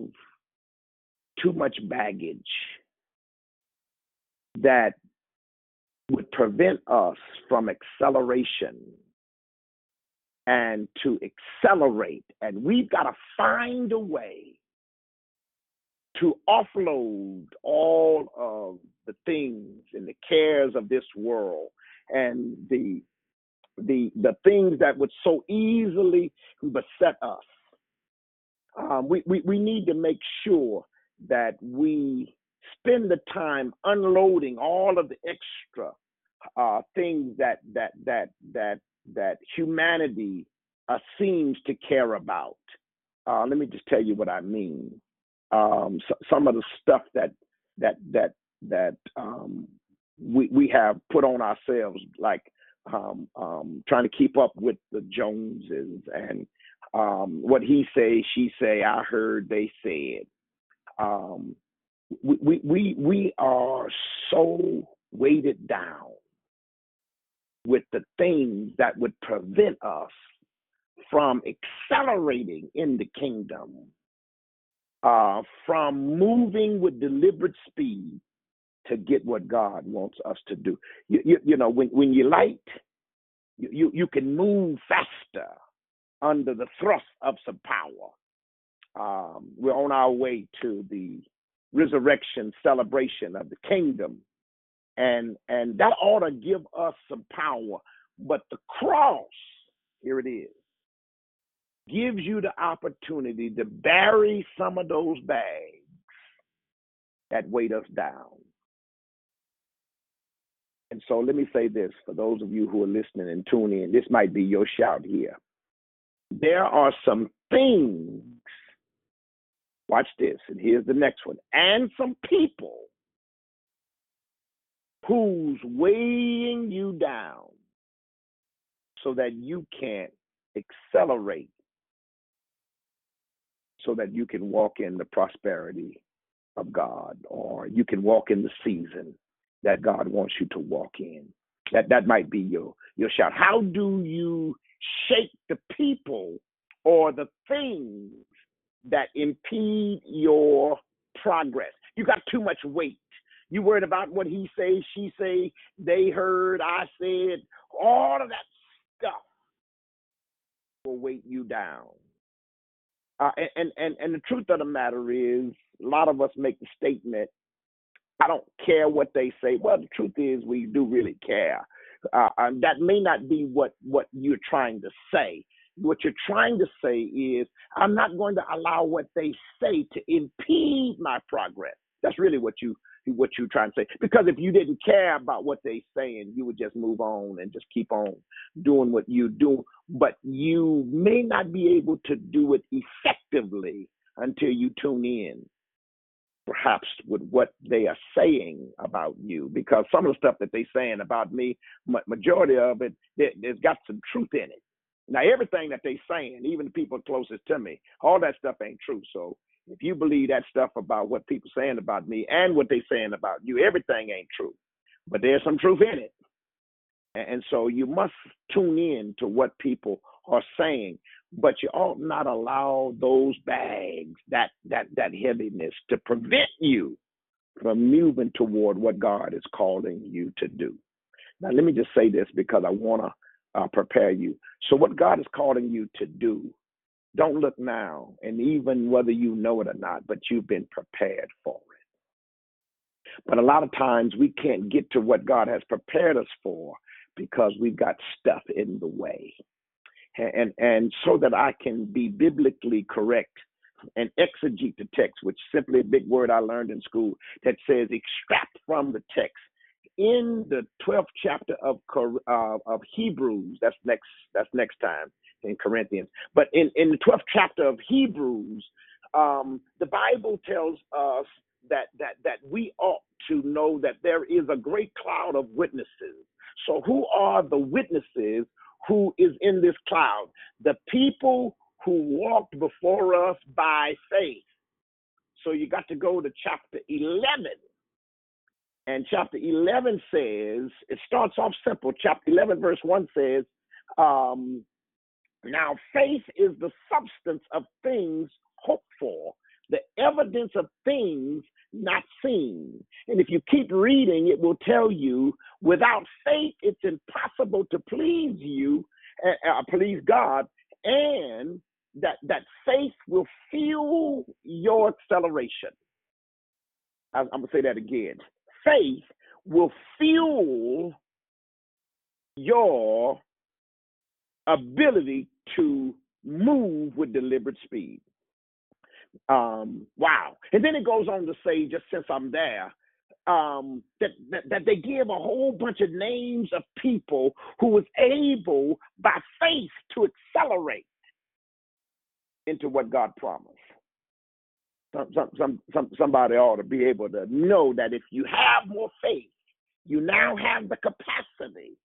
too much baggage that would prevent us from acceleration and to accelerate. And we've got to find a way to offload all of the things and the cares of this world and the the the things that would so easily beset us. Um, we, we we need to make sure that we spend the time unloading all of the extra uh, things that that that that that humanity uh, seems to care about. Uh, let me just tell you what I mean. Um, so, some of the stuff that that that that um, we we have put on ourselves, like um, um, trying to keep up with the Joneses and um, what he say, she say, I heard, they said. Um, we, we we are so weighted down with the things that would prevent us from accelerating in the kingdom, uh, from moving with deliberate speed to get what God wants us to do. You, you, you know, when, when you light, you, you, can move faster under the thrust of some power. um, we're on our way to the resurrection celebration of the kingdom, and and that ought to give us some power. But the cross, here it is, gives you the opportunity to bury some of those bags that weight us down. And so let me say this for those of you who are listening and tuning in, this might be your shout here. There are some things, watch this, and here's the next one, and some people who's weighing you down so that you can't accelerate, so that you can walk in the prosperity of God, or you can walk in the season that God wants you to walk in. That that might be your your shout. How do you shake the people or the things that impede your progress? You got too much weight. You worried about what he say, she say, they heard, I said, all of that stuff will weight you down. Uh, and, and and the truth of the matter is, a lot of us make the statement, "I don't care what they say." Well, the truth is, we do really care. Uh, and that may not be what what you're trying to say. What you're trying to say is, I'm not going to allow what they say to impede my progress. That's really what you what you're trying to say. Because if you didn't care about what they saying, you would just move on and just keep on doing what you do. But you may not be able to do it effectively until you tune in, perhaps with what they are saying about you. Because some of the stuff that they're saying about me, majority of it, there's got some truth in it. Now, everything that they're saying, even the people closest to me, all that stuff ain't true. So if you believe that stuff about what people saying about me and what they saying about you, everything ain't true. But there's some truth in it. And so you must tune in to what people are saying, but you ought not allow those bags, that that that heaviness to prevent you from moving toward what God is calling you to do. Now let me just say this because I want to uh, prepare you. So what God is calling you to do don't look now, and even whether you know it or not, but you've been prepared for it. But a lot of times we can't get to what God has prepared us for because we've got stuff in the way. And and so that I can be biblically correct and exegete the text, which is simply a big word I learned in school that says extract from the text. In the 12th chapter of uh, of Hebrews, that's next that's next time in Corinthians. But in, in the 12th chapter of Hebrews, um, the Bible tells us that, that, that we ought to know that there is a great cloud of witnesses. So, who are the witnesses who is in this cloud? The people who walked before us by faith. So, you got to go to chapter 11. And chapter 11 says, it starts off simple. Chapter 11, verse 1 says, um, now, faith is the substance of things hoped for, the evidence of things not seen. And if you keep reading, it will tell you without faith, it's impossible to please you, uh, please God, and that, that faith will fuel your acceleration. I'm going to say that again. Faith will fuel your ability to move with deliberate speed. Um, wow. And then it goes on to say, just since I'm there, um, that, that, that they give a whole bunch of names of people who was able by faith to accelerate into what God promised. Some, some, some, some, somebody ought to be able to know that if you have more faith, you now have the capacity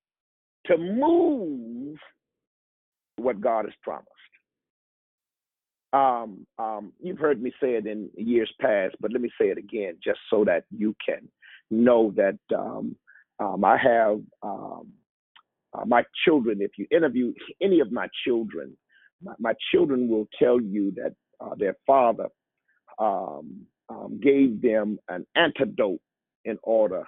to move what God has promised. Um, um, you've heard me say it in years past, but let me say it again just so that you can know that um, um I have um, uh, my children. If you interview any of my children, my, my children will tell you that uh, their father um, gave them an antidote in order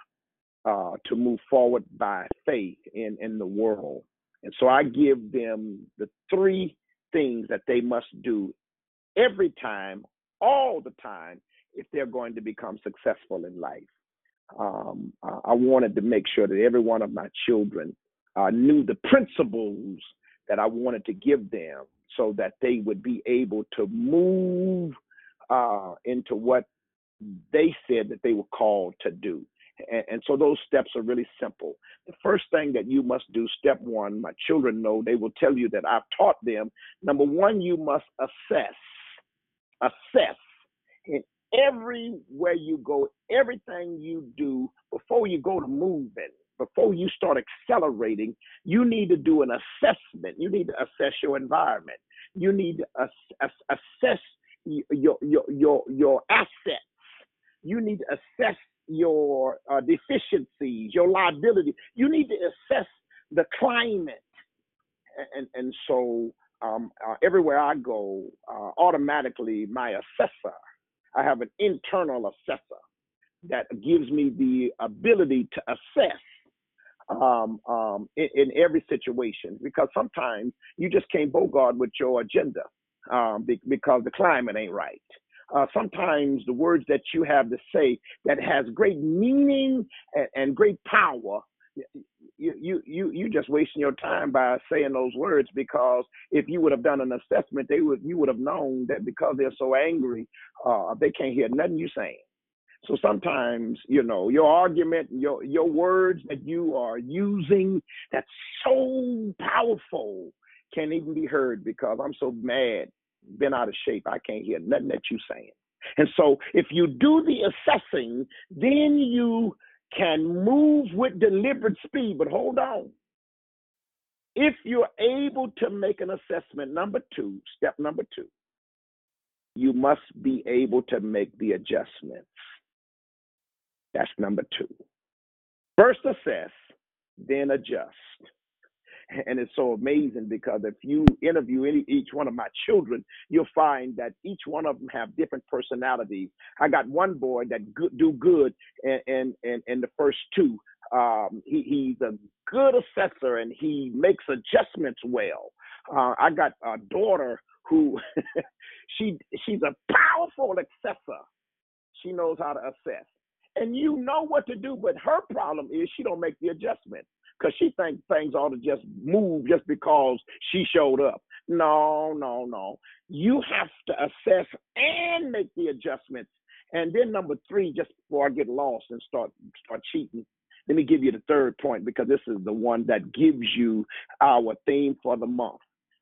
uh, to move forward by faith in, in the world. And so I give them the three things that they must do every time, all the time, if they're going to become successful in life. Um, I wanted to make sure that every one of my children uh, knew the principles that I wanted to give them so that they would be able to move uh, into what they said that they were called to do. And, and, so those steps are really simple. The first thing that you must do, step one, my children know, they will tell you that I've taught them. Number one, you must assess. Assess. in everywhere you go, everything you do before you go to moving, before you start accelerating, you need to do an assessment. You need to assess your environment. You need to ass- assess your your your your assets. You need to assess your uh, deficiencies, your liability. You need to assess the climate, and and so um, uh, everywhere I go, uh, automatically my assessor, I have an internal assessor that gives me the ability to assess um, um, in, in, every situation because sometimes you just can't bogart with your agenda um, be, because the climate ain't right. Uh, sometimes the words that you have to say that has great meaning and, and great power you, you you you just wasting your time by saying those words because if you would have done an assessment they would you would have known that because they're so angry uh, they can't hear nothing you're saying so sometimes, you know, your argument, your your words that you are using that's so powerful can't even be heard because I'm so mad, been out of shape, I can't hear nothing that you're saying. And so if you do the assessing, then you can move with deliberate speed. But hold on. If you're able to make an assessment, number two, step number two, you must be able to make the adjustments. That's number two. First assess, then adjust. And it's so amazing because if you interview any, each one of my children, you'll find that each one of them have different personalities. I got one boy that good, do good and in, in the first two. Um, he, he's a good assessor and he makes adjustments well. Uh, I got a daughter who she she's a powerful assessor. She knows how to assess and you know what to do. But her problem is she don't make the adjustment because she thinks things ought to just move just because she showed up. No, no, no. You have to assess and make the adjustments. And then number three, just before I get lost and start start cheating, let me give you the third point because this is the one that gives you our theme for the month.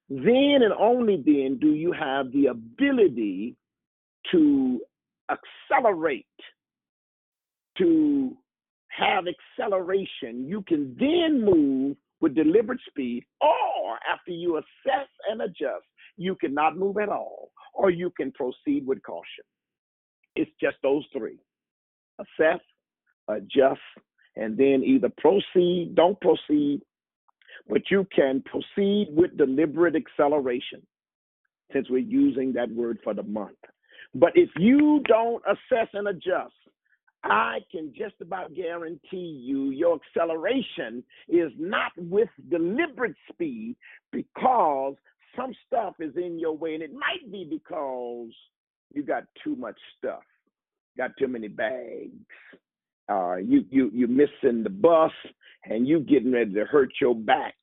Then and only then do you have the ability to accelerate to have acceleration, you can then move with deliberate speed, or after you assess and adjust, you cannot move at all, or you can proceed with caution. It's just those three assess, adjust, and then either proceed, don't proceed, but you can proceed with deliberate acceleration since we're using that word for the month. But if you don't assess and adjust, I can just about guarantee you your acceleration is not with deliberate speed because some stuff is in your way. And it might be because you got too much stuff, got too many bags. Uh, you you you missing the bus and you getting ready to hurt your back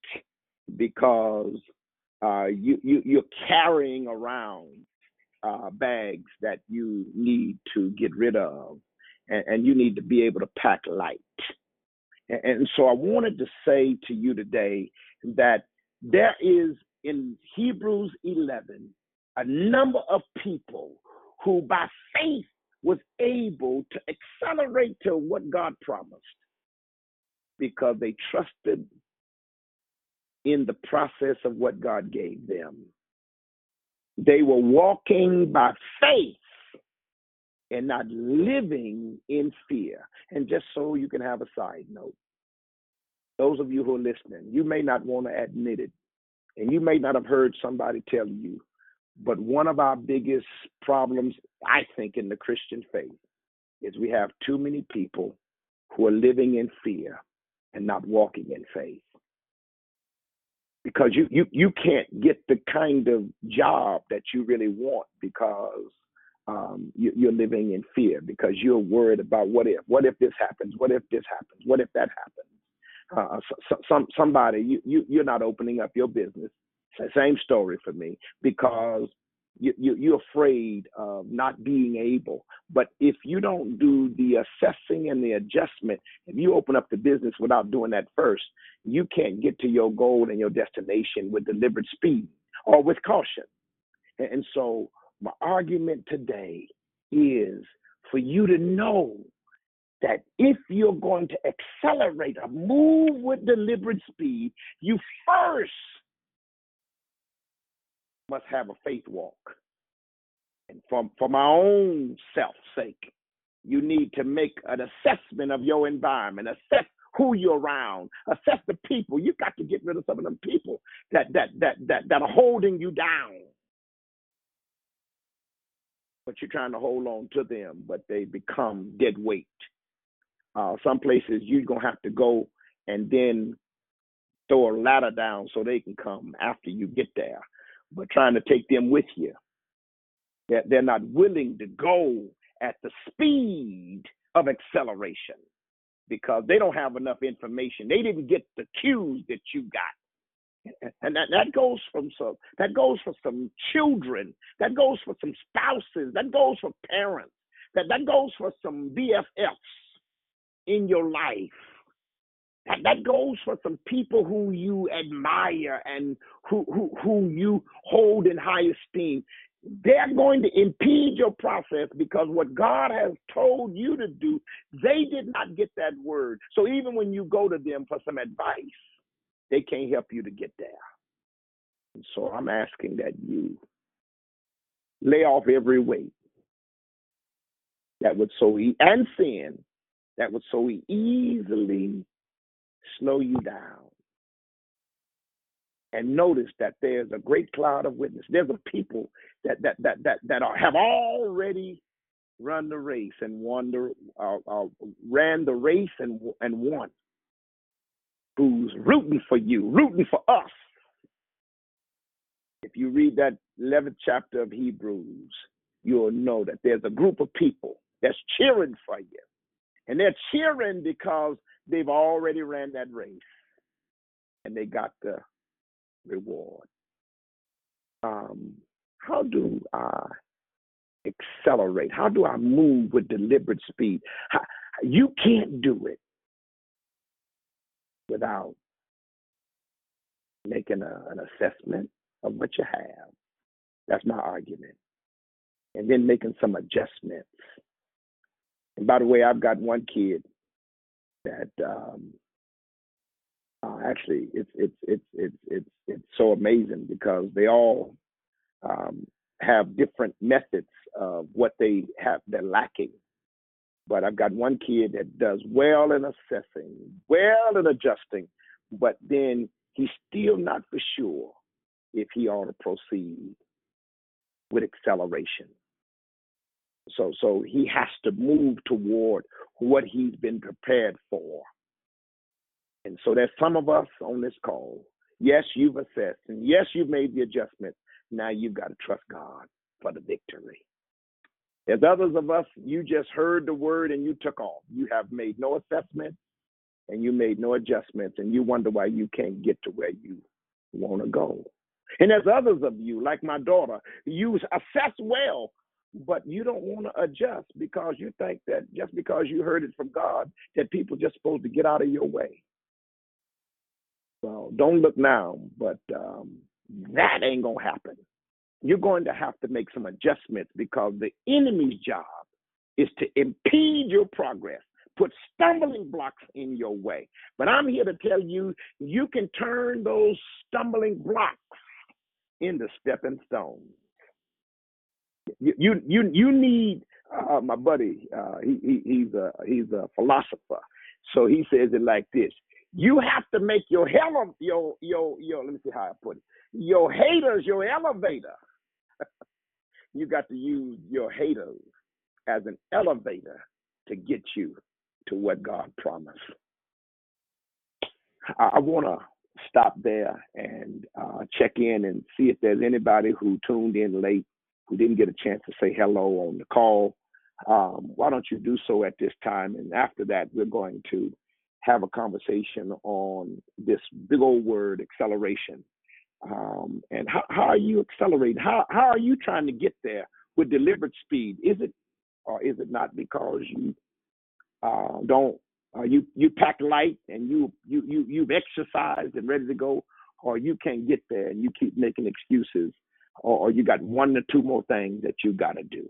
because uh, you you you're carrying around uh, bags that you need to get rid of and, and you need to be able to pack light. And, and so I wanted to say to you today that there is in Hebrews 11 a number of people who by faith was able to accelerate to what God promised because they trusted in the process of what God gave them. They were walking by faith and not living in fear. And just so you can have a side note, those of you who are listening, you may not want to admit it, and you may not have heard somebody tell you, but one of our biggest problems, I think, in the Christian faith is we have too many people who are living in fear and not walking in faith. because you you you can't get the kind of job that you really want because um, you, you're living in fear because you're worried about what if what if this happens what if this happens what if that happens uh, so, some somebody you, you you're not opening up your business same story for me because you, you, you're afraid of not being able. But if you don't do the assessing and the adjustment, if you open up the business without doing that first, you can't get to your goal and your destination with deliberate speed or with caution. And, and so, my argument today is for you to know that if you're going to accelerate or move with deliberate speed, you first must have a faith walk. And for, for my own self sake, you need to make an assessment of your environment, assess who you're around, assess the people. You've got to get rid of some of them people that that that that, that are holding you down. But you're trying to hold on to them, but they become dead weight. Uh, some places you're gonna have to go and then throw a ladder down so they can come after you get there but trying to take them with you. They're, they're not willing to go at the speed of acceleration because they don't have enough information. They didn't get the cues that you got. And that, that goes from some that goes for some children, that goes for some spouses, that goes for parents, that, that goes for some BFFs in your life that, that goes for some people who you admire and who, who, who you hold in high esteem. They're going to impede your process because what God has told you to do, they did not get that word. So even when you go to them for some advice, they can't help you to get there. And so I'm asking that you lay off every weight that would so e- and sin that would so easily slow you down. And notice that there's a great cloud of witness. There's a people that that that that that are, have already run the race and won the uh, uh, ran the race and and won. Who's rooting for you, rooting for us. If you read that 11th chapter of Hebrews, you'll know that there's a group of people that's cheering for you. And they're cheering because they've already ran that race and they got the reward. Um, how do I accelerate? How do I move with deliberate speed? How, you can't do it without making a, an assessment of what you have. That's my argument. And then making some adjustments. And by the way, I've got one kid that um, uh, actually it's it's it's it's it's it's so amazing because they all um, have different methods of what they have they're lacking. But I've got one kid that does well in assessing, well in adjusting, but then he's still not for sure if he ought to proceed with acceleration. So so he has to move toward what he's been prepared for. And so there's some of us on this call. Yes, you've assessed, and yes, you've made the adjustment. Now you've got to trust God for the victory. There's others of us, you just heard the word and you took off. You have made no assessment and you made no adjustments, and you wonder why you can't get to where you want to go. And as others of you, like my daughter, you assess well, but you don't want to adjust because you think that just because you heard it from God, that people just supposed to get out of your way. Well, don't look now, but um, that ain't gonna happen. You're going to have to make some adjustments because the enemy's job is to impede your progress, put stumbling blocks in your way. But I'm here to tell you, you can turn those stumbling blocks into stepping stones you you you need uh, my buddy. Uh, he, he he's a he's a philosopher. So he says it like this: You have to make your hell your your your. Let me see how I put it. Your haters your elevator. You got to use your haters as an elevator to get you to what God promised. I, I want to stop there and uh, check in and see if there's anybody who tuned in late who didn't get a chance to say hello on the call. Um, why don't you do so at this time? And after that, we're going to have a conversation on this big old word, acceleration. Um, and how, how are you accelerating? How, how are you trying to get there with deliberate speed? Is it or is it not because you uh, don't uh, you you pack light and you you you you've exercised and ready to go, or you can't get there and you keep making excuses, or, or you got one or two more things that you got to do.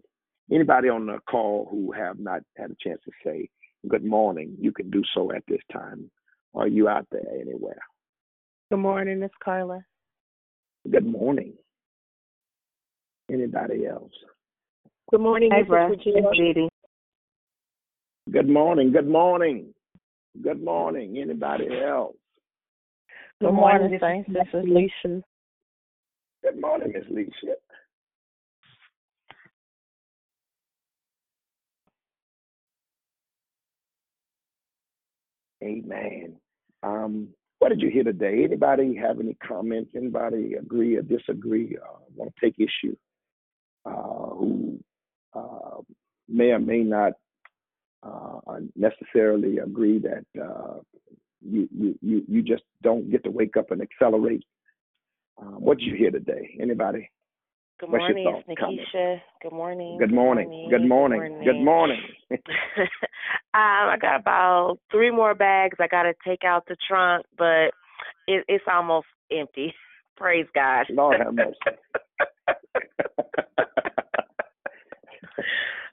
Anybody on the call who have not had a chance to say good morning, you can do so at this time. Are you out there anywhere? Good morning, Miss Carla. Good morning. Anybody else? Good morning, Hey, Mrs. bruh. Regina. It's Good morning. Good morning. Good morning. Anybody else? Good morning, Saints. This is Leisha. Good morning, Miss Leisha. Amen. Um, what did you hear today? Anybody have any comments? Anybody agree or disagree? Uh, want to take issue? Uh, who uh, may or may not uh, necessarily agree that uh, you, you you just don't get to wake up and accelerate. Uh, what did you hear today? Anybody? Good What's your morning, thoughts, it's comments? Nikisha. Good morning. Good morning. Good morning. Good morning. um, I got about three more bags I got to take out the trunk, but it, it's almost empty. Praise God. Lord have mercy.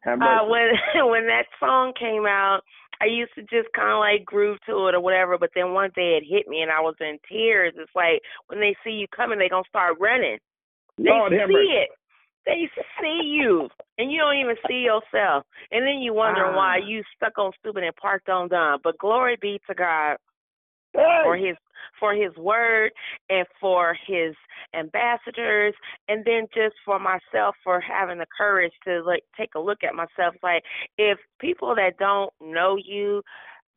have Uh, when when that song came out, I used to just kind of like groove to it or whatever. But then one day it hit me and I was in tears. It's like when they see you coming, they gonna start running. They Lord see it. They see you, and you don't even see yourself. And then you wondering why Ah. you stuck on stupid and parked on dumb. But glory be to God for his for his word and for his ambassadors and then just for myself for having the courage to like take a look at myself like if people that don't know you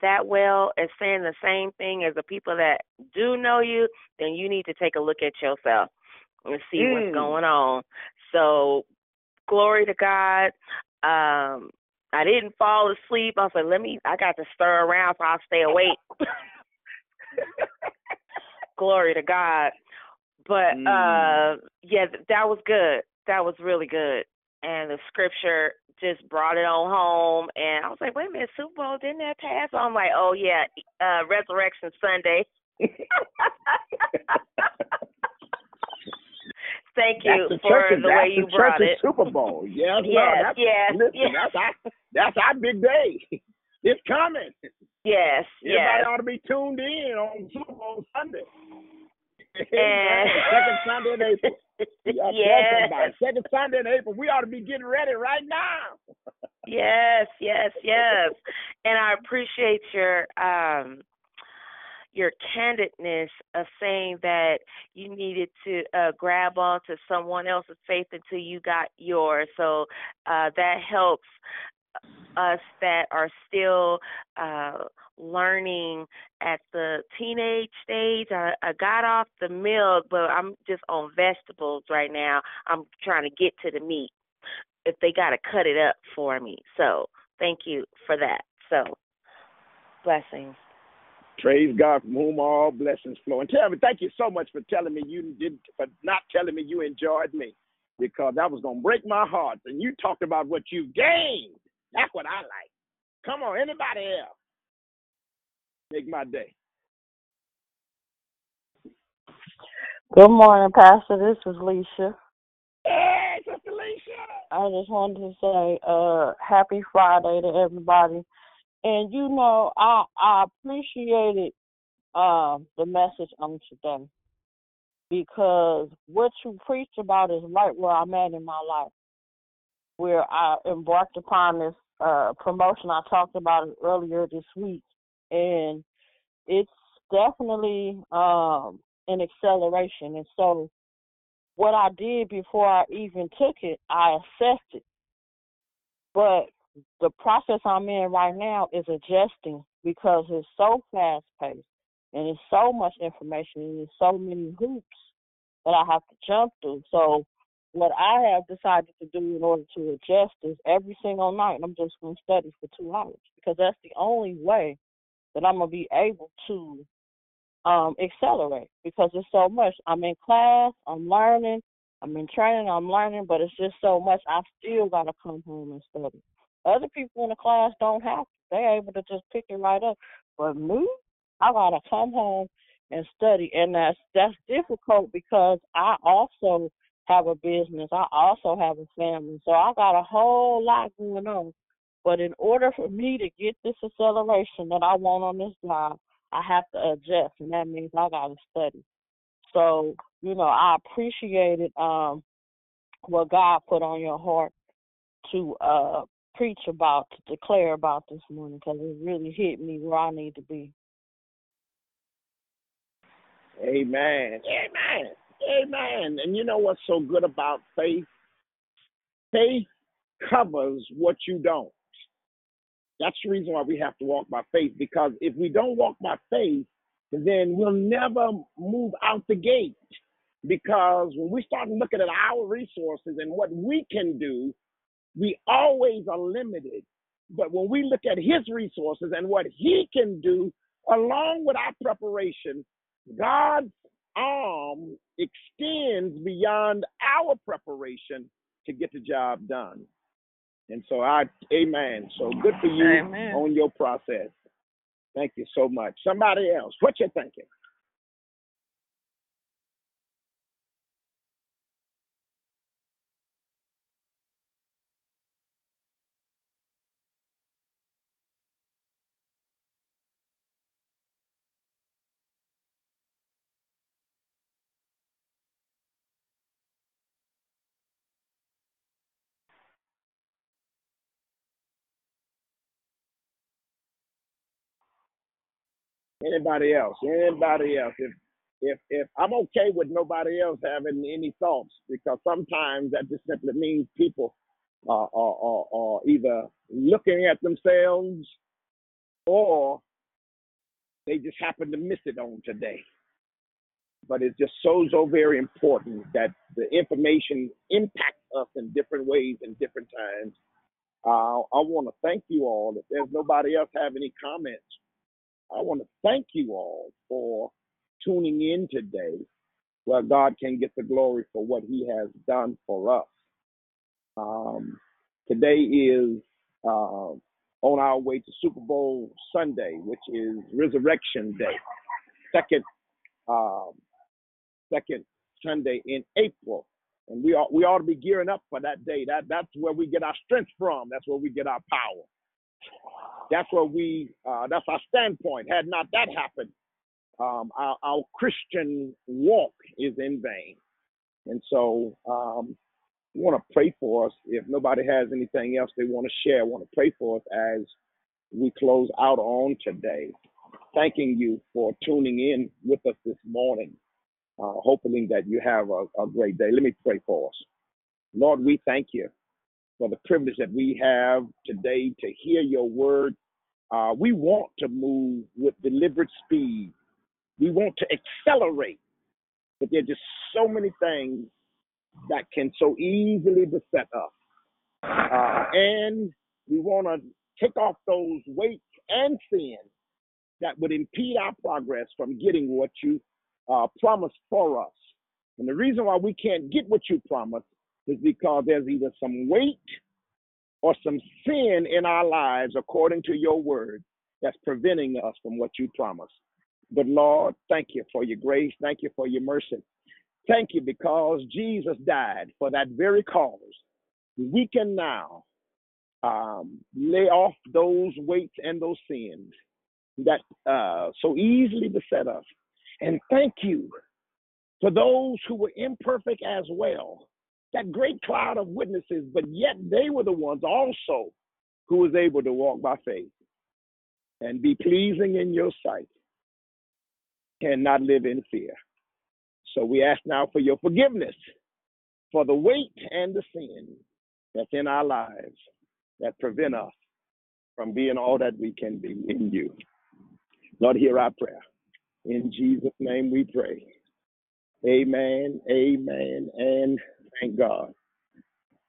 that well is saying the same thing as the people that do know you then you need to take a look at yourself and see Mm. what's going on so glory to god um I didn't fall asleep. I was like, let me, I got to stir around so I'll stay awake. Glory to God. But Mm. uh yeah, that was good. That was really good. And the scripture just brought it on home and I was like, Wait a minute, Super Bowl, didn't that pass? I'm like, Oh yeah, uh Resurrection Sunday. Thank you That's the for church's, the way you the brought it. Super Bowl. Yes, Yes, Lord. That's, yes, listen, yes. that's our that's our big day. It's coming. Yes, Everybody yes. ought to be tuned in on Super Bowl Sunday. And- Second Sunday in April. Yes. Second Sunday in April. We ought to be getting ready right now. Yes, yes, yes. And I appreciate your um your candidness of saying that you needed to uh grab onto someone else's faith until you got yours. So uh that helps us that are still uh learning at the teenage stage. I, I got off the milk, but I'm just on vegetables right now. I'm trying to get to the meat if they got to cut it up for me. So thank you for that. So blessings. Praise God from whom all blessings flow. And tell me, thank you so much for telling me you did for not telling me you enjoyed me. Because that was gonna break my heart. And you talked about what you gained. That's what I like. Come on, anybody else? Make my day. Good morning, Pastor. This is Leisha. Hey, Sister Alicia. I just wanted to say, uh, happy Friday to everybody. And you know, I I appreciated uh, the message on today because what you preached about is right where I'm at in my life, where I embarked upon this uh, promotion. I talked about it earlier this week, and it's definitely um, an acceleration. And so, what I did before I even took it, I assessed it. But the process I'm in right now is adjusting because it's so fast paced and it's so much information and there's so many hoops that I have to jump through. So what I have decided to do in order to adjust is every single night I'm just going to study for two hours because that's the only way that I'm gonna be able to um, accelerate because it's so much. I'm in class, I'm learning, I'm in training, I'm learning, but it's just so much. I still gotta come home and study. Other people in the class don't have to. They're able to just pick it right up. But me, I gotta come home and study, and that's that's difficult because I also have a business. I also have a family, so I got a whole lot going on. But in order for me to get this acceleration that I want on this job, I have to adjust, and that means I got to study. So, you know, I appreciated um, what God put on your heart to uh, preach about, to declare about this morning, because it really hit me where I need to be. Amen. Amen. Amen. And you know what's so good about faith? Faith covers what you don't. That's the reason why we have to walk by faith, because if we don't walk by faith, then we'll never move out the gate. Because when we start looking at our resources and what we can do, we always are limited. But when we look at his resources and what he can do, along with our preparation, God's arm extends beyond our preparation to get the job done. And so I, amen. So good for you Amen. on your process. Thank you so much. Somebody else, what you thinking? Anybody else? Anybody else? If if if I'm okay with nobody else having any thoughts, because sometimes that just simply means people are are, are, are either looking at themselves or they just happen to miss it on today. But it's just so so very important that the information impacts us in different ways in different times. Uh, I want to thank you all. If there's nobody else have any comments, I want to thank you all for tuning in today, where God can get the glory for what He has done for us. Um, today is uh, on our way to Super Bowl Sunday, which is Resurrection Day, second um, second Sunday in April, and we ought we ought to be gearing up for that day. That that's where we get our strength from. That's where we get our power. That's where we. Uh, that's our standpoint. Had not that happened, um, our, our Christian walk is in vain. And so, um, I want to pray for us. If nobody has anything else they want to share, want to pray for us as we close out on today. Thanking you for tuning in with us this morning. Uh, hoping that you have a, a great day. Let me pray for us. Lord, we thank you for the privilege that we have today to hear your word. Uh, we want to move with deliberate speed. We want to accelerate, but there are just so many things that can so easily beset us. Uh, and we want to take off those weights and sins that would impede our progress from getting what you uh, promised for us. And the reason why we can't get what you promised is because there's either some weight or some sin in our lives, according to your word, that's preventing us from what you promised. But Lord, thank you for your grace. Thank you for your mercy. Thank you because Jesus died for that very cause. We can now um, lay off those weights and those sins that uh, so easily beset us. And thank you for those who were imperfect as well. That great cloud of witnesses, but yet they were the ones also who was able to walk by faith and be pleasing in your sight and not live in fear. So we ask now for your forgiveness for the weight and the sin that's in our lives that prevent us from being all that we can be in you. Lord, hear our prayer. In Jesus' name we pray. Amen, amen, and thank God.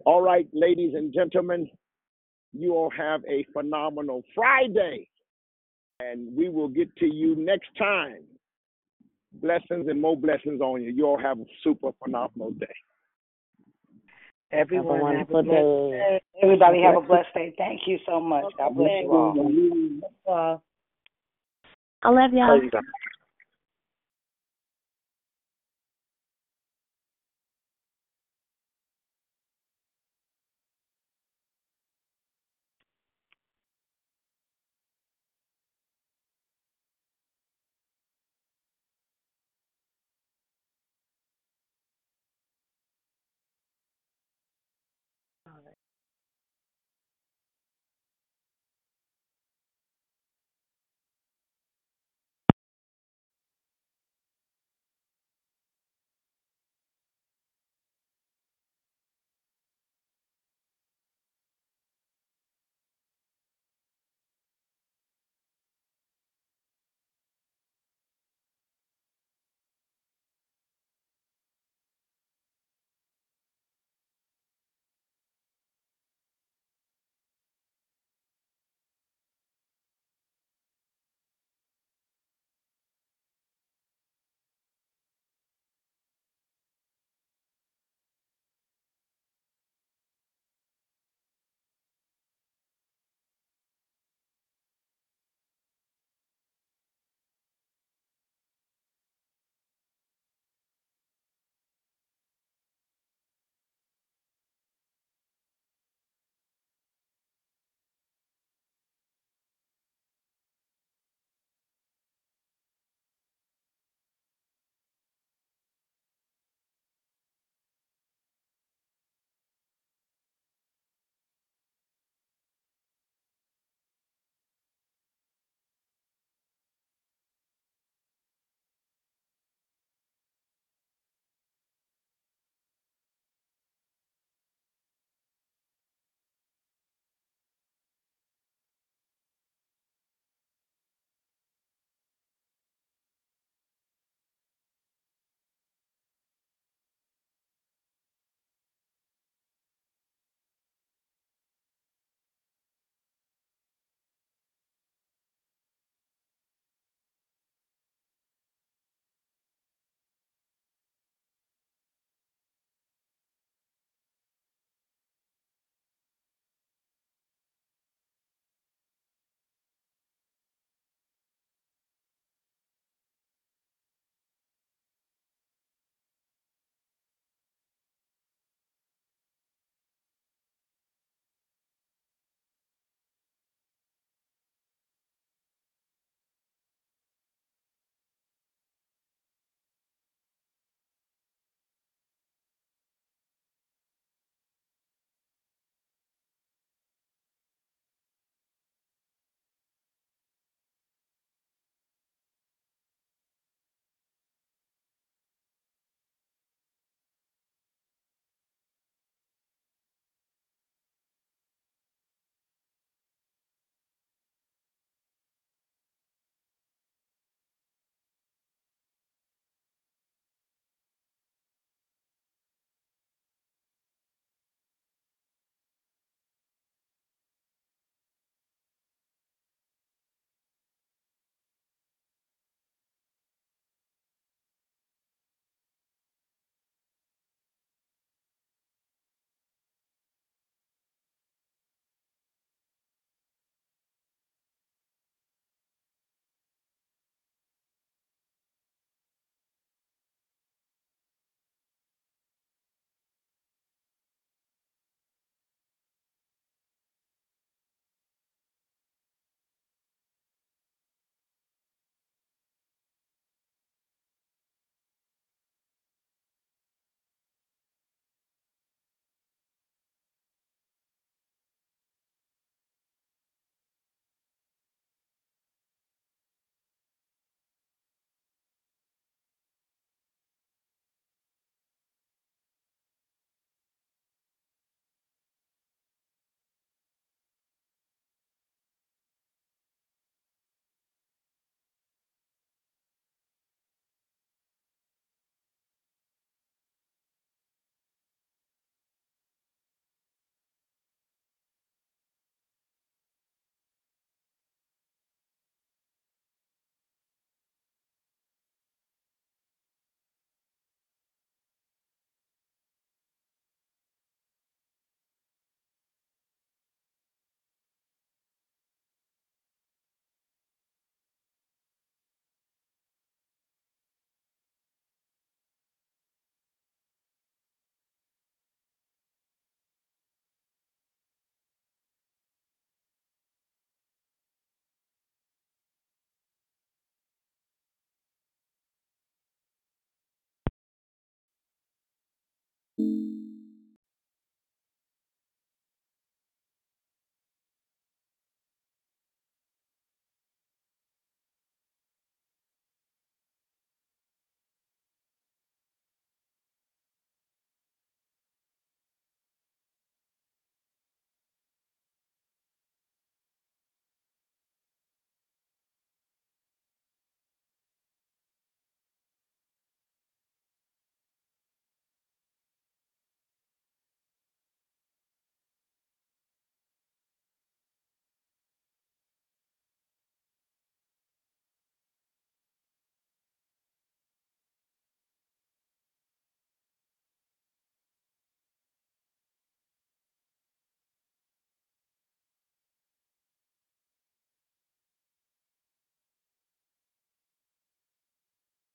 All right, ladies and gentlemen, you all have a phenomenal Friday, and we will get to you next time. Blessings and more blessings on you. You all have a super phenomenal day. Everyone Have a have a wonderful day. day. Everybody have a blessed day. Thank you so much. God bless you all. I love y'all.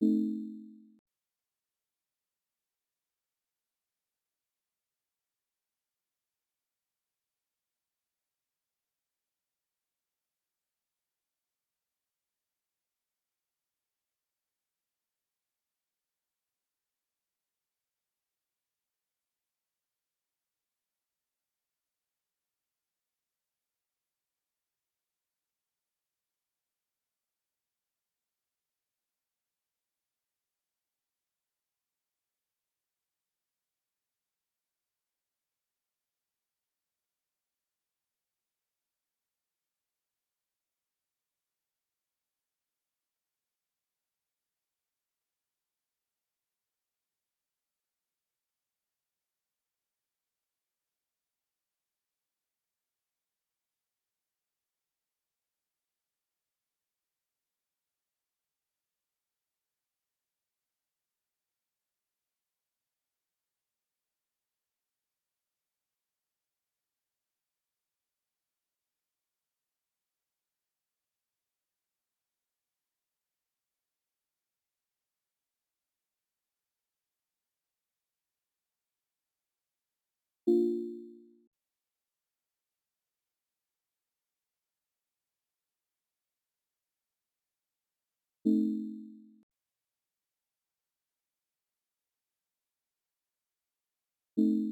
You guys. Giving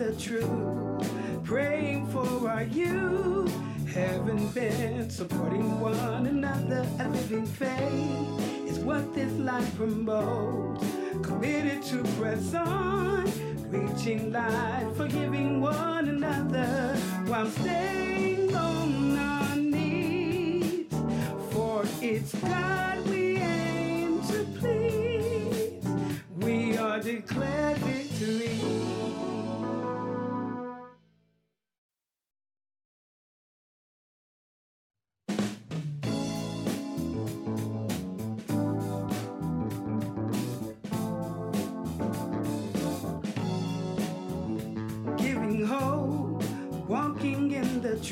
The truth, praying for our youth, having been supporting one another, a living faith is what this life promotes. Committed to press on, reaching light, forgiving one another while staying on our knees. For it's God we aim to please. We are declared victory.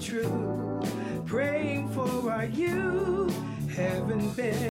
truth, praying for our youth. Haven't been